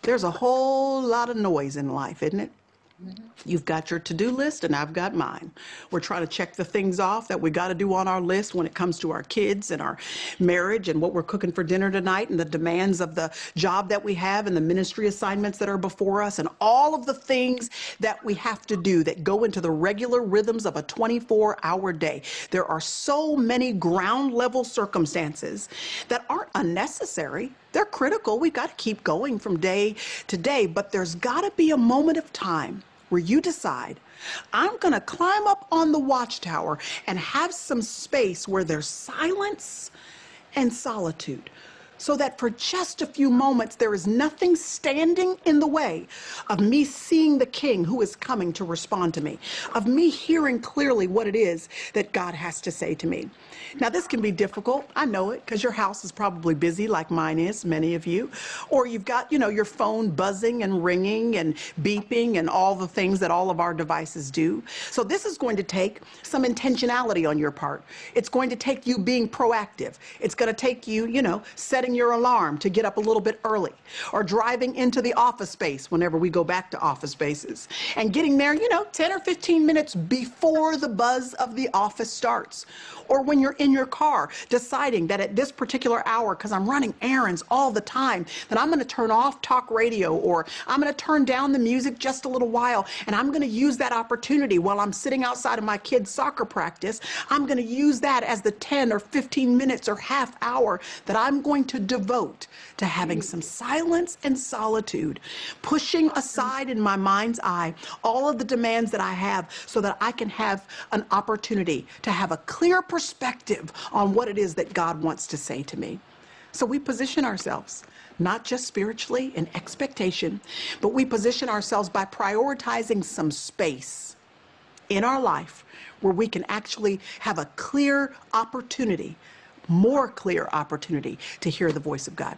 There's a whole lot of noise in life, isn't it? You've got your to do list, and I've got mine. We're trying to check the things off that we got to do on our list when it comes to our kids and our marriage and what we're cooking for dinner tonight and the demands of the job that we have and the ministry assignments that are before us and all of the things that we have to do that go into the regular rhythms of a 24 hour day. There are so many ground level circumstances that aren't unnecessary. They're critical. We've got to keep going from day to day, but there's got to be a moment of time where you decide, I'm going to climb up on the watchtower and have some space where there's silence and solitude. So that for just a few moments, there is nothing standing in the way of me seeing the King who is coming to respond to me, of me hearing clearly what it is that God has to say to me. Now, this can be difficult. I know it because your house is probably busy, like mine is, many of you. Or you've got, you know, your phone buzzing and ringing and beeping and all the things that all of our devices do. So, this is going to take some intentionality on your part. It's going to take you being proactive. It's going to take you, you know, setting your alarm to get up a little bit early or driving into the office space whenever we go back to office spaces and getting there, you know, 10 or 15 minutes before the buzz of the office starts. Or when you're in your car deciding that at this particular hour, because I'm running errands all the time, that I'm going to turn off talk radio or I'm going to turn down the music just a little while and I'm going to use that opportunity while I'm sitting outside of my kids' soccer practice. I'm going to use that as the 10 or 15 minutes or half hour that I'm going to devote to having some silence and solitude, pushing aside in my mind's eye all of the demands that I have so that I can have an opportunity to have a clear perspective on what it is that God wants to say to me. So we position ourselves, not just spiritually in expectation, but we position ourselves by prioritizing some space in our life where we can actually have a clear opportunity, more clear opportunity to hear the voice of God.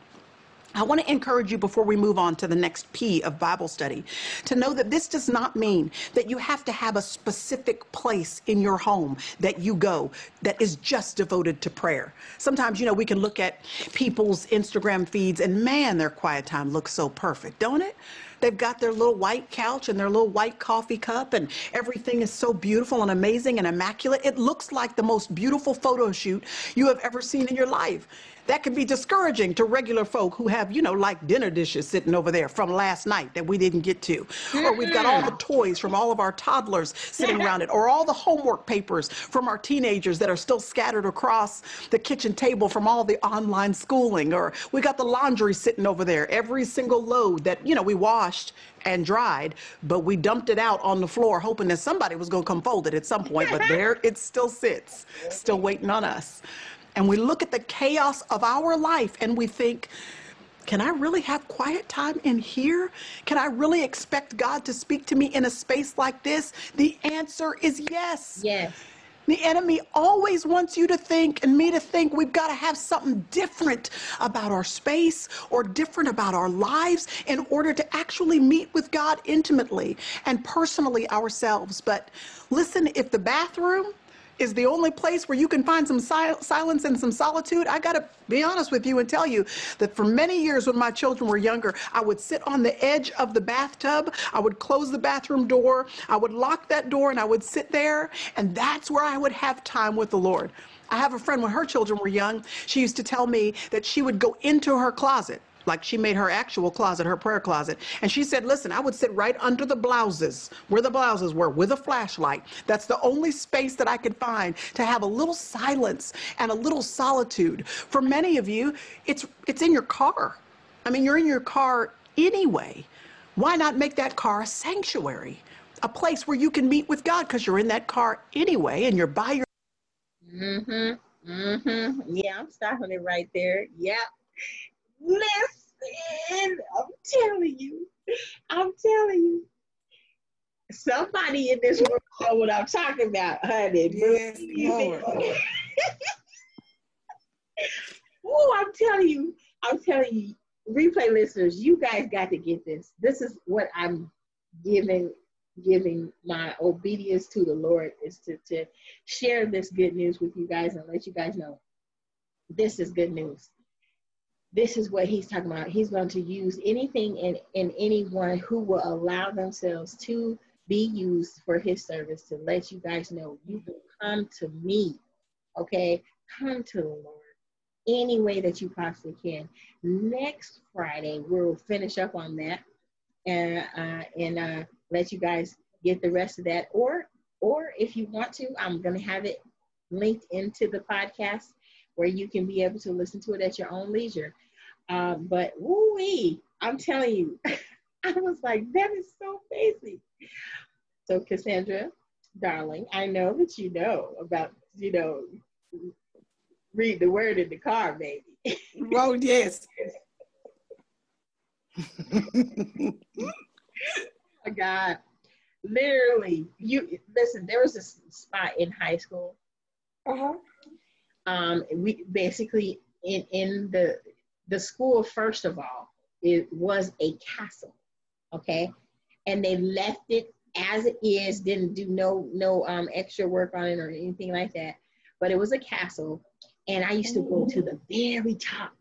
I want to encourage you before we move on to the next P of Bible study to know that this does not mean that you have to have a specific place in your home that you go that is just devoted to prayer. Sometimes, you know, we can look at people's Instagram feeds and man, their quiet time looks so perfect, don't it? They've got their little white couch and their little white coffee cup, and everything is so beautiful and amazing and immaculate. It looks like the most beautiful photo shoot you have ever seen in your life. That can be discouraging to regular folk who have, you know, like dinner dishes sitting over there from last night that we didn't get to. Or we've got all the mm. toys from all of our toddlers sitting around it, or all the homework papers from our teenagers that are still scattered across the kitchen table from all the online schooling. Or we got the laundry sitting over there, every single load that, you know, we washed and dried, but we dumped it out on the floor hoping that somebody was going to come fold it at some point. But there it still sits, still waiting on us. And we look at the chaos of our life and we think, can I really have quiet time in here? Can I really expect God to speak to me in a space like this? The answer is yes. Yes. The enemy always wants you to think and me to think we've got to have something different about our space or different about our lives in order to actually meet with God intimately and personally ourselves. But listen, if the bathroom is the only place where you can find some sil- silence and some solitude, I got to be honest with you and tell you that for many years when my children were younger, I would sit on the edge of the bathtub, I would close the bathroom door, I would lock that door, and I would sit there, and that's where I would have time with the Lord. I have a friend when her children were young, she used to tell me that she would go into her closet like she made her actual closet, her prayer closet. And she said, listen, I would sit right under the blouses, where the blouses were, with a flashlight. That's the only space that I could find to have a little silence and a little solitude. For many of you, it's it's in your car. I mean, you're in your car anyway. Why not make that car a sanctuary? A place where you can meet with God because you're in that car anyway and you're by your Mm-hmm. Mm-hmm. Yeah, I'm stopping it right there. Yep. Listen, I'm telling you. I'm telling you. Somebody in this room know what I'm talking about, honey. Yes, Lord. oh, I'm telling you, I'm telling you, replay listeners, you guys got to get this. This is what I'm giving giving my obedience to the Lord is to, to share this good news with you guys and let you guys know this is good news. This is what he's talking about. He's going to use anything and, and anyone who will allow themselves to be used for his service to let you guys know you can come to me. Okay? Come to the Lord any way that you possibly can. Next Friday, we'll finish up on that and uh, and uh, let you guys get the rest of that. Or or if you want to, I'm gonna have it linked into the podcast where you can be able to listen to it at your own leisure. Uh, but woo wee, I'm telling you, I was like, that is so crazy. So Cassandra, darling, I know that you know about, you know, read the word in the car, baby. Oh, yes. Oh God, literally, you listen. There was this spot in high school. Uh-huh. Um, we basically in in the the school. First of all, it was a castle, okay, and they left it as it is. Didn't do no no um extra work on it or anything like that. But it was a castle, and I used to go to the very top,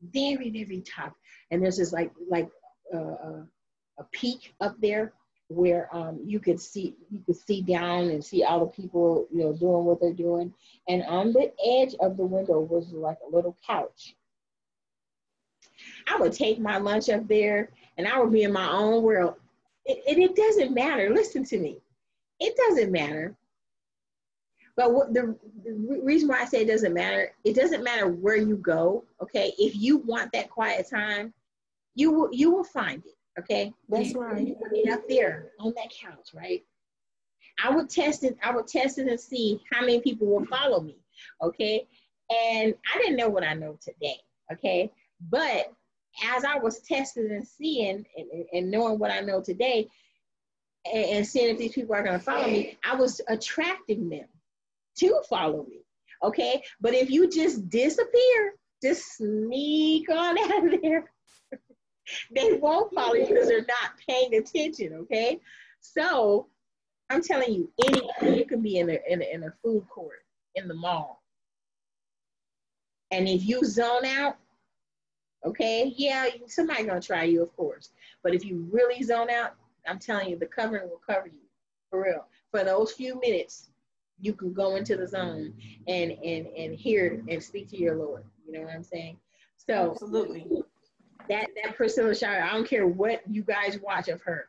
very very top, and there's this like like uh, uh, a peak up there where um, you could see you could see down and see all the people you know doing what they're doing. And on the edge of the window was like a little couch. I would take my lunch up there and i would be in my own world. And it, it doesn't matter. Listen to me. It doesn't matter. But what the, the reason why i say it doesn't matter it doesn't matter where you go okay? If you want that quiet time you will you will find it okay? That's right. up there on that couch right? I would test it i would test it and see how many people will follow me okay? And i didn't know what i know today okay? But as i was testing and seeing and, and- and knowing what i know today and, and seeing if these people are going to follow me i was attracting them to follow me okay? But if you just disappear just sneak on out of there they won't follow you because they're not paying attention. Okay, so I'm telling you, any you can be in a, in a in a food court in the mall, and if you zone out, okay, yeah, somebody gonna try you, of course. But if you really zone out, I'm telling you, the covering will cover you for real. For those few minutes, you can go into the zone and and and hear and speak to your Lord. You know what I'm saying? So Absolutely. That that Priscilla Shirer, I don't care what you guys watch of her.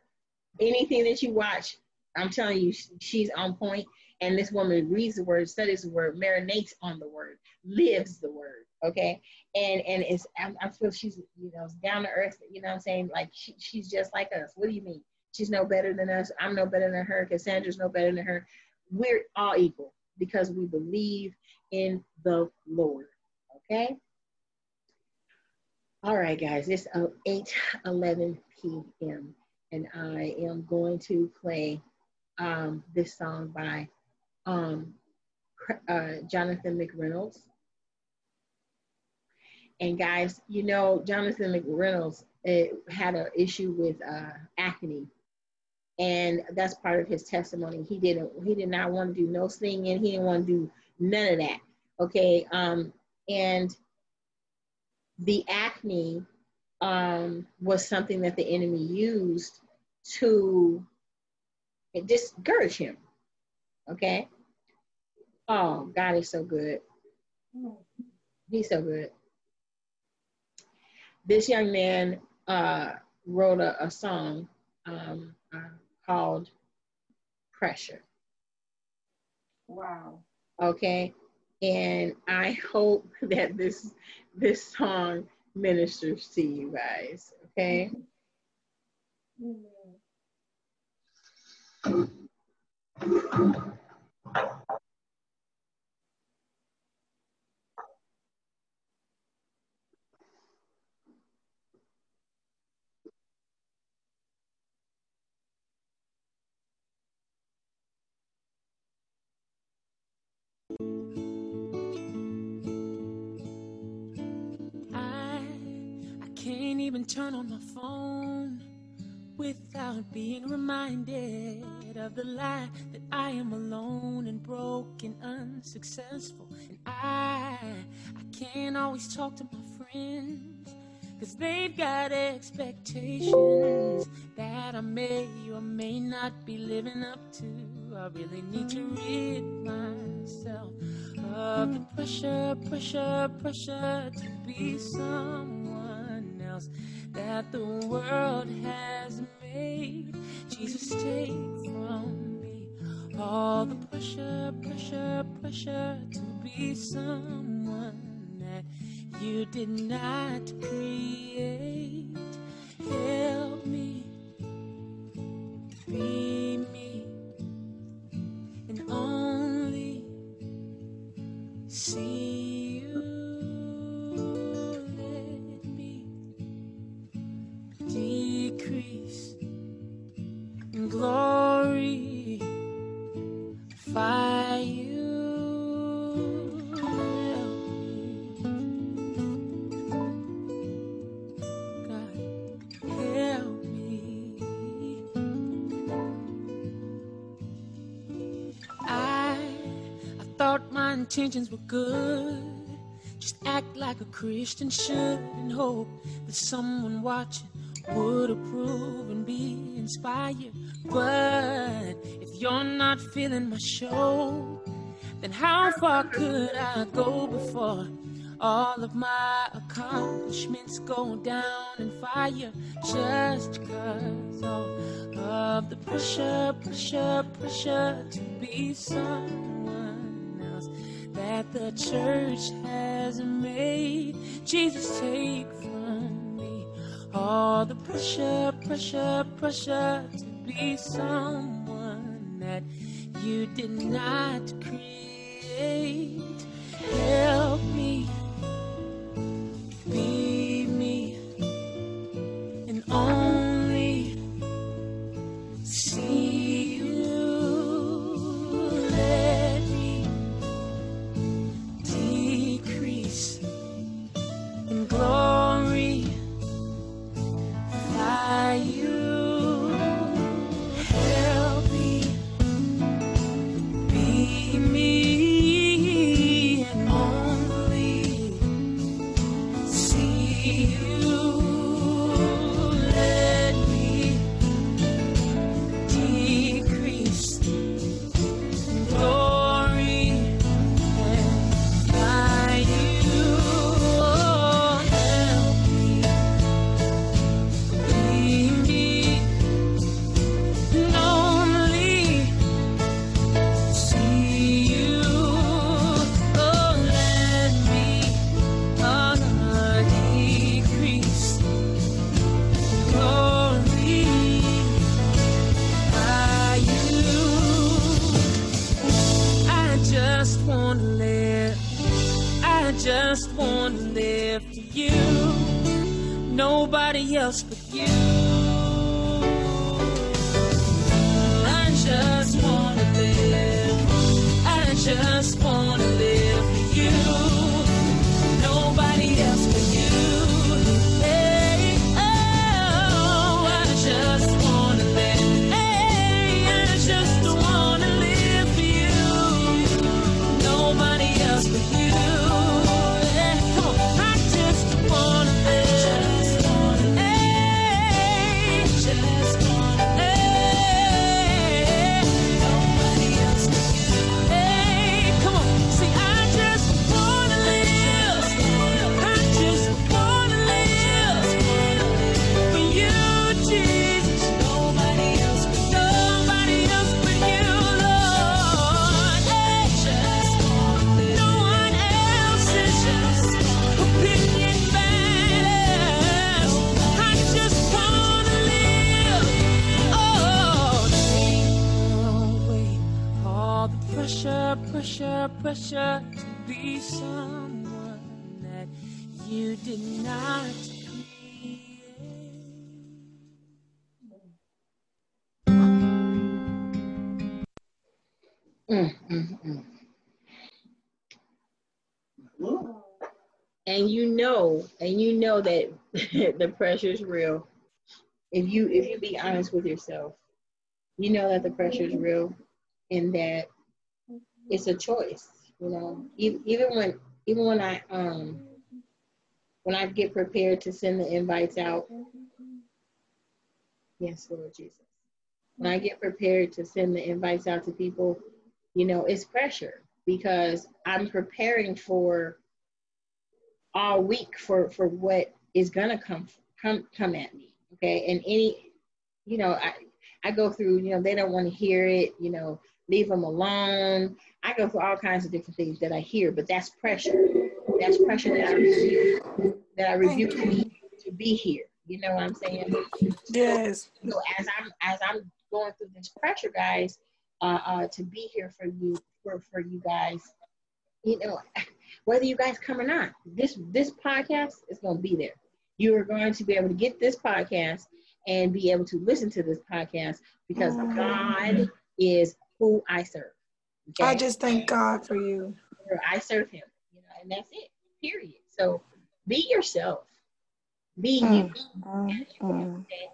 Anything that you watch, I'm telling you, she's on point. And this woman reads the word, studies the word, marinates on the word, lives the word. Okay, and and it's I, I feel she's you know down to earth. You know what I'm saying? Like she, she's just like us. What do you mean? She's no better than us. I'm no better than her. Cassandra's no better than her. We're all equal because we believe in the Lord. Okay. All right, guys, it's uh, 8 11 p.m. and I am going to play um, this song by um, uh, Jonathan McReynolds. And guys, you know, Jonathan McReynolds uh, had an issue with uh, acne. and that's part of his testimony. He didn't. He did not want to do no singing. He didn't want to do none of that. Okay. Um, and the acne um, was something that the enemy used to discourage him. Okay. Oh, God is so good. He's so good. This young man uh, wrote a, a song um, uh, called Pressure. Wow. Okay. And I hope that this this song ministers to you guys. Okay. Can't even turn on my phone without being reminded of the lie that I am alone and broken, unsuccessful. And I I can't always talk to my friends cause they've got expectations that I may or may not be living up to. I really need to rid myself of the pressure, pressure, pressure to be someone that the world has made. Jesus, take from me all the pressure, pressure, pressure to be someone that you did not create. Help me be me and only see glory. Fire you. God, help me. I I thought my intentions were good. Just act like a Christian should and hope that someone watching would approve and be inspired. But if you're not feeling my show, then how far could I go before all of my accomplishments go down in fire? Just cause all of the pressure, pressure, pressure to be someone else that the church has made. Jesus, take from me all the pressure, pressure, pressure be someone that you did not create. Know, and you know that the pressure is real. If you if you be honest with yourself, you know that the pressure is real, and that it's a choice. You know, E- even when even when I um when I get prepared to send the invites out. Yes, Lord Jesus. When I get prepared to send the invites out to people, you know, it's pressure because I'm preparing for all week for for what is gonna come come come at me. Okay, and any, you know, I I go through, you know, they don't want to hear it. You know, leave them alone. I go through all kinds of different things that I hear, but that's pressure. That's pressure that I rebuke, that I rebuke me to be here. You know what I'm saying? Yes. So as I'm as I'm going through this pressure, guys, uh, uh, to be here for you for for you guys, you know, whether you guys come or not, this this podcast is going to be there. You are going to be able to get this podcast and be able to listen to this podcast because God is who I serve. I just thank God for you. I serve Him, you know, and that's it. Period. So be yourself. Be you. Mm, mm. Okay?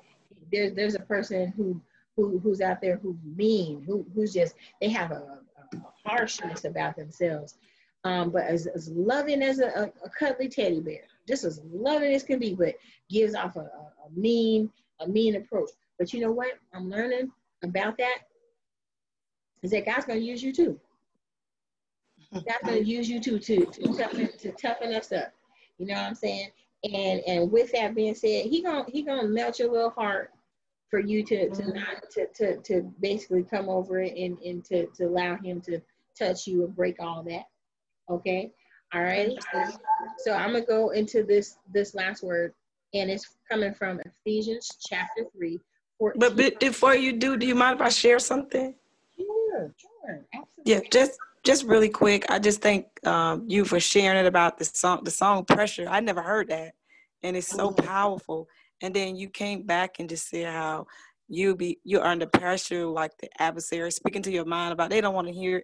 There's there's a person who who who's out there who's mean, who who's just they have a, a harshness about themselves, um, but as, as loving as a, a, a cuddly teddy bear, just as loving as can be, but gives off a, a, mean a mean approach. But you know what? I'm learning about that is that God's gonna use you too. God's gonna use you too to to toughen to toughen us up. You know what I'm saying? And and with that being said, he gonna he gonna melt your little heart for you to to not to to, to basically come over it and, and to, to allow him to touch you and break all that. Okay. All right. So I'm gonna go into this this last word, and it's coming from Ephesians chapter three. 14. But be- before you do, do you mind if I share something? sure, sure, absolutely. Yeah, just just really quick. I just thank um, you for sharing it about the song, the song "Pressure." I never heard that, and it's so powerful. And then you came back and just said how you be you're under pressure, like the adversary speaking to your mind about they don't want to hear.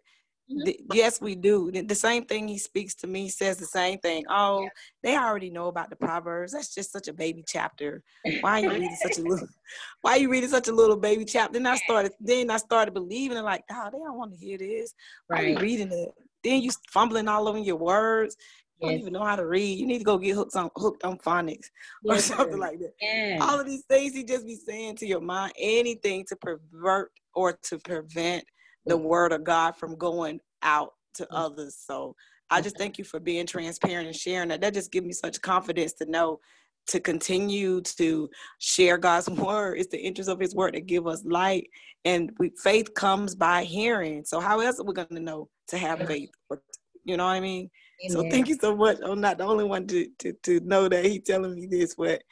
Mm-hmm. The- yes, we do. The- The same thing he speaks to me says the same thing. Oh, they already know about the proverbs. That's just such a baby chapter. Why are you reading such a little? Why are you reading such a little baby chapter? Then I started. Then I started believing it. Like, oh, they don't want to hear this. Why are you Right. reading it? Then you fumbling all over your words. You don't even know how to read. You need to go get hooked on hooked on phonics or something like that. Yeah. All of these things he just be saying to your mind, anything to pervert or to prevent the word of God from going out to mm. others. So I just thank you for being transparent and sharing that. That just gives me such confidence to know to continue to share God's word. It's the interest of his word to give us light. And we, faith comes by hearing. So how else are we going to know to have faith? You know what I mean? So thank you so much. I'm not the only one to, to, to know that he's telling me this, but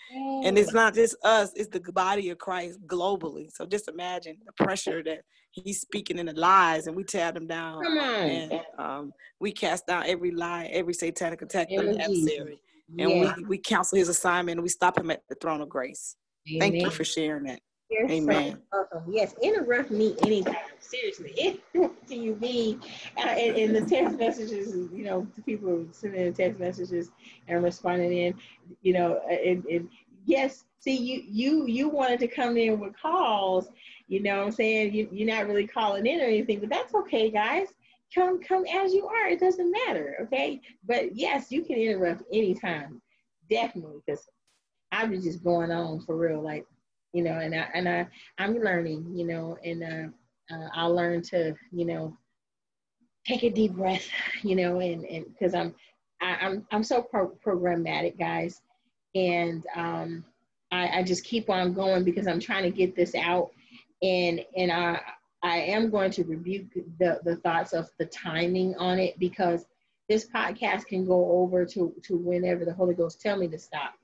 and it's not just us, it's the body of Christ globally. So just imagine the pressure that he's speaking in the lies and we tear them down. Come on. And um, we cast down every lie, every satanic attack from the adversary. And Yeah. we, we cancel his assignment and we stop him at the throne of grace. Thank you for sharing that. You're so Amen. welcome. Yes, interrupt me anytime. Seriously, interrupt you be uh, in, in the text messages. You know, the people sending the text messages and responding in. You know, and, and yes, see, you you you wanted to come in with calls. You know, what I'm saying you you're not really calling in or anything, but that's okay, guys. Come come as you are. It doesn't matter. Okay, but yes, you can interrupt anytime. Definitely, because I was just going on for real, like you know, and I and I I'm learning, you know, and uh, uh, I'll learn to, you know, take a deep breath, you know, and and because I'm I, I'm I'm so pro- programmatic, guys, and um, I, I just keep on going because I'm trying to get this out, and and I I am going to rebuke the the thoughts of the timing on it because this podcast can go over to to whenever the Holy Ghost tell me to stop.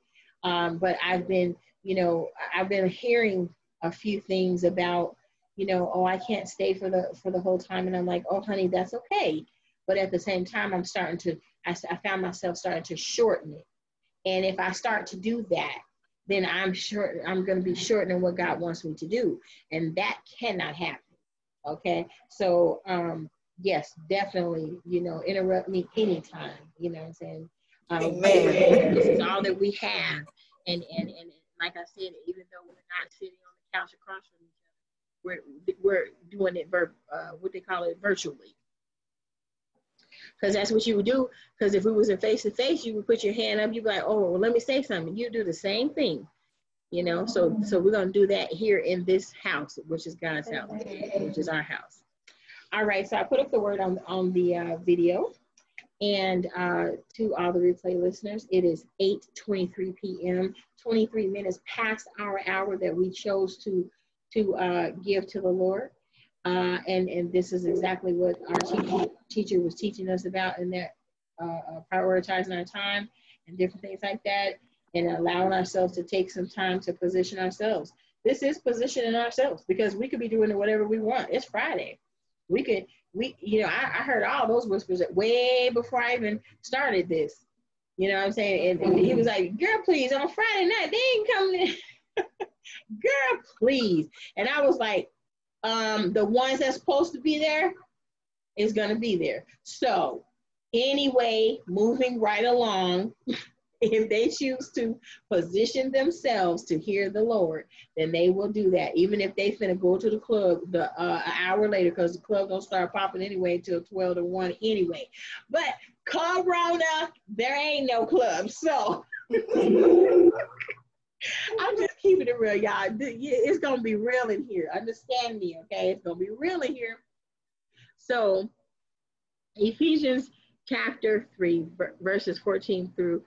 Um, but I've been, you know, I've been hearing a few things about, you know, oh, I can't stay for the for the whole time, and I'm like, oh, honey, that's okay. but at the same time, I'm starting to, I, I found myself starting to shorten it. And if I start to do that, then I'm sure I'm going to be shortening what God wants me to do, and that cannot happen. Okay, so um, yes, definitely, you know, interrupt me anytime. You know what I'm saying? Um, Amen. This is all that we have, and and and like I said, even though we're not sitting on the couch across from each other, we're we're doing it ver- uh, what they call it virtually. Because that's what you would do. Because if we was in face to face, you would put your hand up. You'd be like, "Oh, well, let me say something." You do the same thing, you know. So, so we're gonna do that here in this house, which is God's house, which is our house. All right. So I put up the word on on the uh, video, and uh, to all the replay listeners, it is 8:23 p.m. 23 minutes past our hour that we chose to to uh, give to the Lord. Uh, and, and this is exactly what our teacher, teacher was teaching us about in that uh, uh, prioritizing our time and different things like that and allowing ourselves to take some time to position ourselves. This is positioning ourselves because we could be doing whatever we want. It's Friday. We could, we, you know, I, I heard all those whispers way before I even started this. You know what I'm saying? And, and he was like, girl, please, on Friday night, they ain't coming in. girl, please. And I was like, um, the ones that's supposed to be there is to be there. So, anyway, moving right along, if they choose to position themselves to hear the Lord, then they will do that. Even if they finna go to the club the uh, an hour later, because the club don't start popping anyway until 12 to 1 anyway. But Corona, there ain't no club. So I'm just keeping it real, y'all. It's gonna be real in here. Understand me, okay? It's gonna be real in here. So, Ephesians chapter three, verses 14 through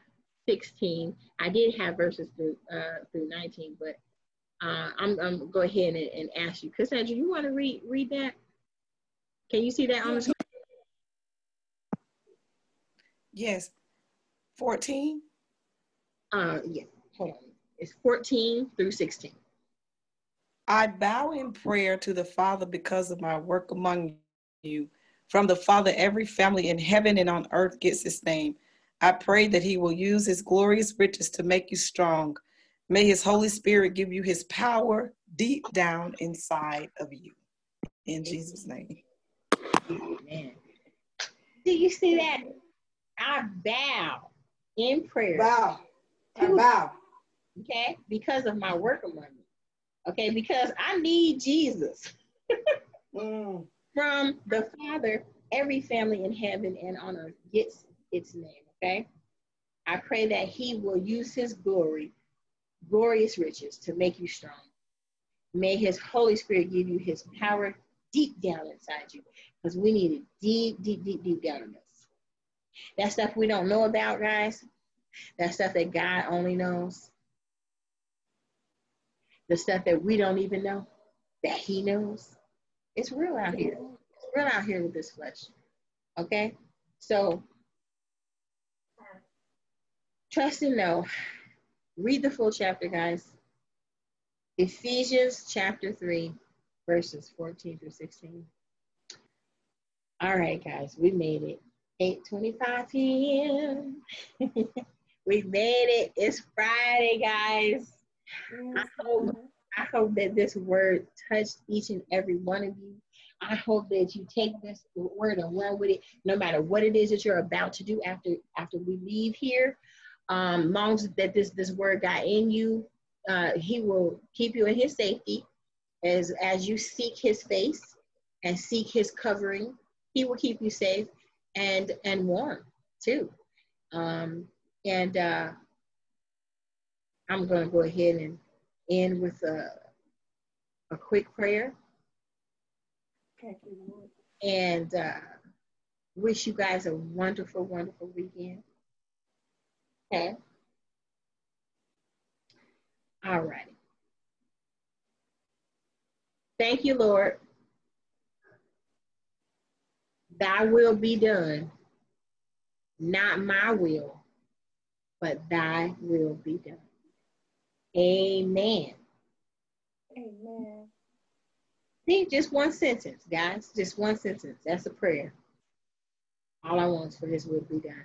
16. I did have verses through uh, through 19, but uh, I'm I'm gonna go ahead and, and ask you, Cassandra, you want to read read that? Can you see that on the screen? Yes. 14? Uh, yeah. Hold on. It's 14 through 16. I bow in prayer to the Father because of my work among you. From the Father, every family in heaven and on earth gets his name. I pray that he will use his glorious riches to make you strong. May his Holy Spirit give you his power deep down inside of you. In Jesus' name. Amen. Do you see that? I bow in prayer. Bow. I bow. Okay, because of my work among you. Okay, because I need Jesus. Mm. From the Father, every family in heaven and on earth gets its name. Okay, I pray that He will use His glory, glorious riches, to make you strong. May His Holy Spirit give you His power deep down inside you, because we need it deep, deep, deep, deep down in us. That stuff we don't know about, guys. That stuff that God only knows. The stuff that we don't even know, that He knows. It's real out here. It's real out here with this flesh. Okay? So, trust and know. Read the full chapter, guys. Ephesians chapter 3, verses 14 through 16. All right, guys, we made it. 8:25 p.m. we made it. It's Friday, guys. I hope, I hope that this word touched each and every one of you. I hope that you take this word and run with it, no matter what it is that you're about to do after after we leave here. Um, long as that this this word got in you, uh, He will keep you in His safety as as you seek His face and seek His covering. He will keep you safe and and warm too. Um, and uh, I'm going to go ahead and end with a, a quick prayer and uh, wish you guys a wonderful, wonderful weekend. Okay. All right. Thank you, Lord. Thy will be done, not my will, but thy will be done. Amen. Amen. See, just one sentence, guys. Just one sentence. That's a prayer. All I want is for his will be done.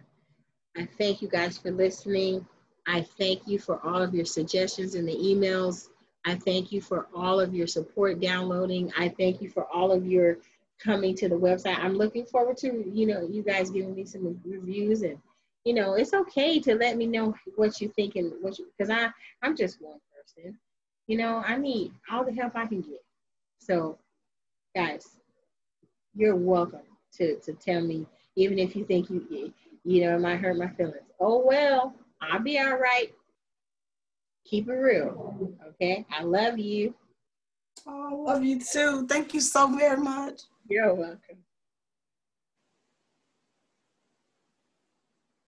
I thank you guys for listening. I thank you for all of your suggestions in the emails. I thank you for all of your support downloading. I thank you for all of your coming to the website. I'm looking forward to, you know, you guys giving me some reviews and you know, it's okay to let me know what you think and what you because I I'm just one person. You know, I need all the help I can get. So guys, you're welcome to to tell me, even if you think you you know, it might hurt my feelings. Oh well, I'll be all right. Keep it real. Okay. I love you. Oh, I love you too. Thank you so very much. You're welcome.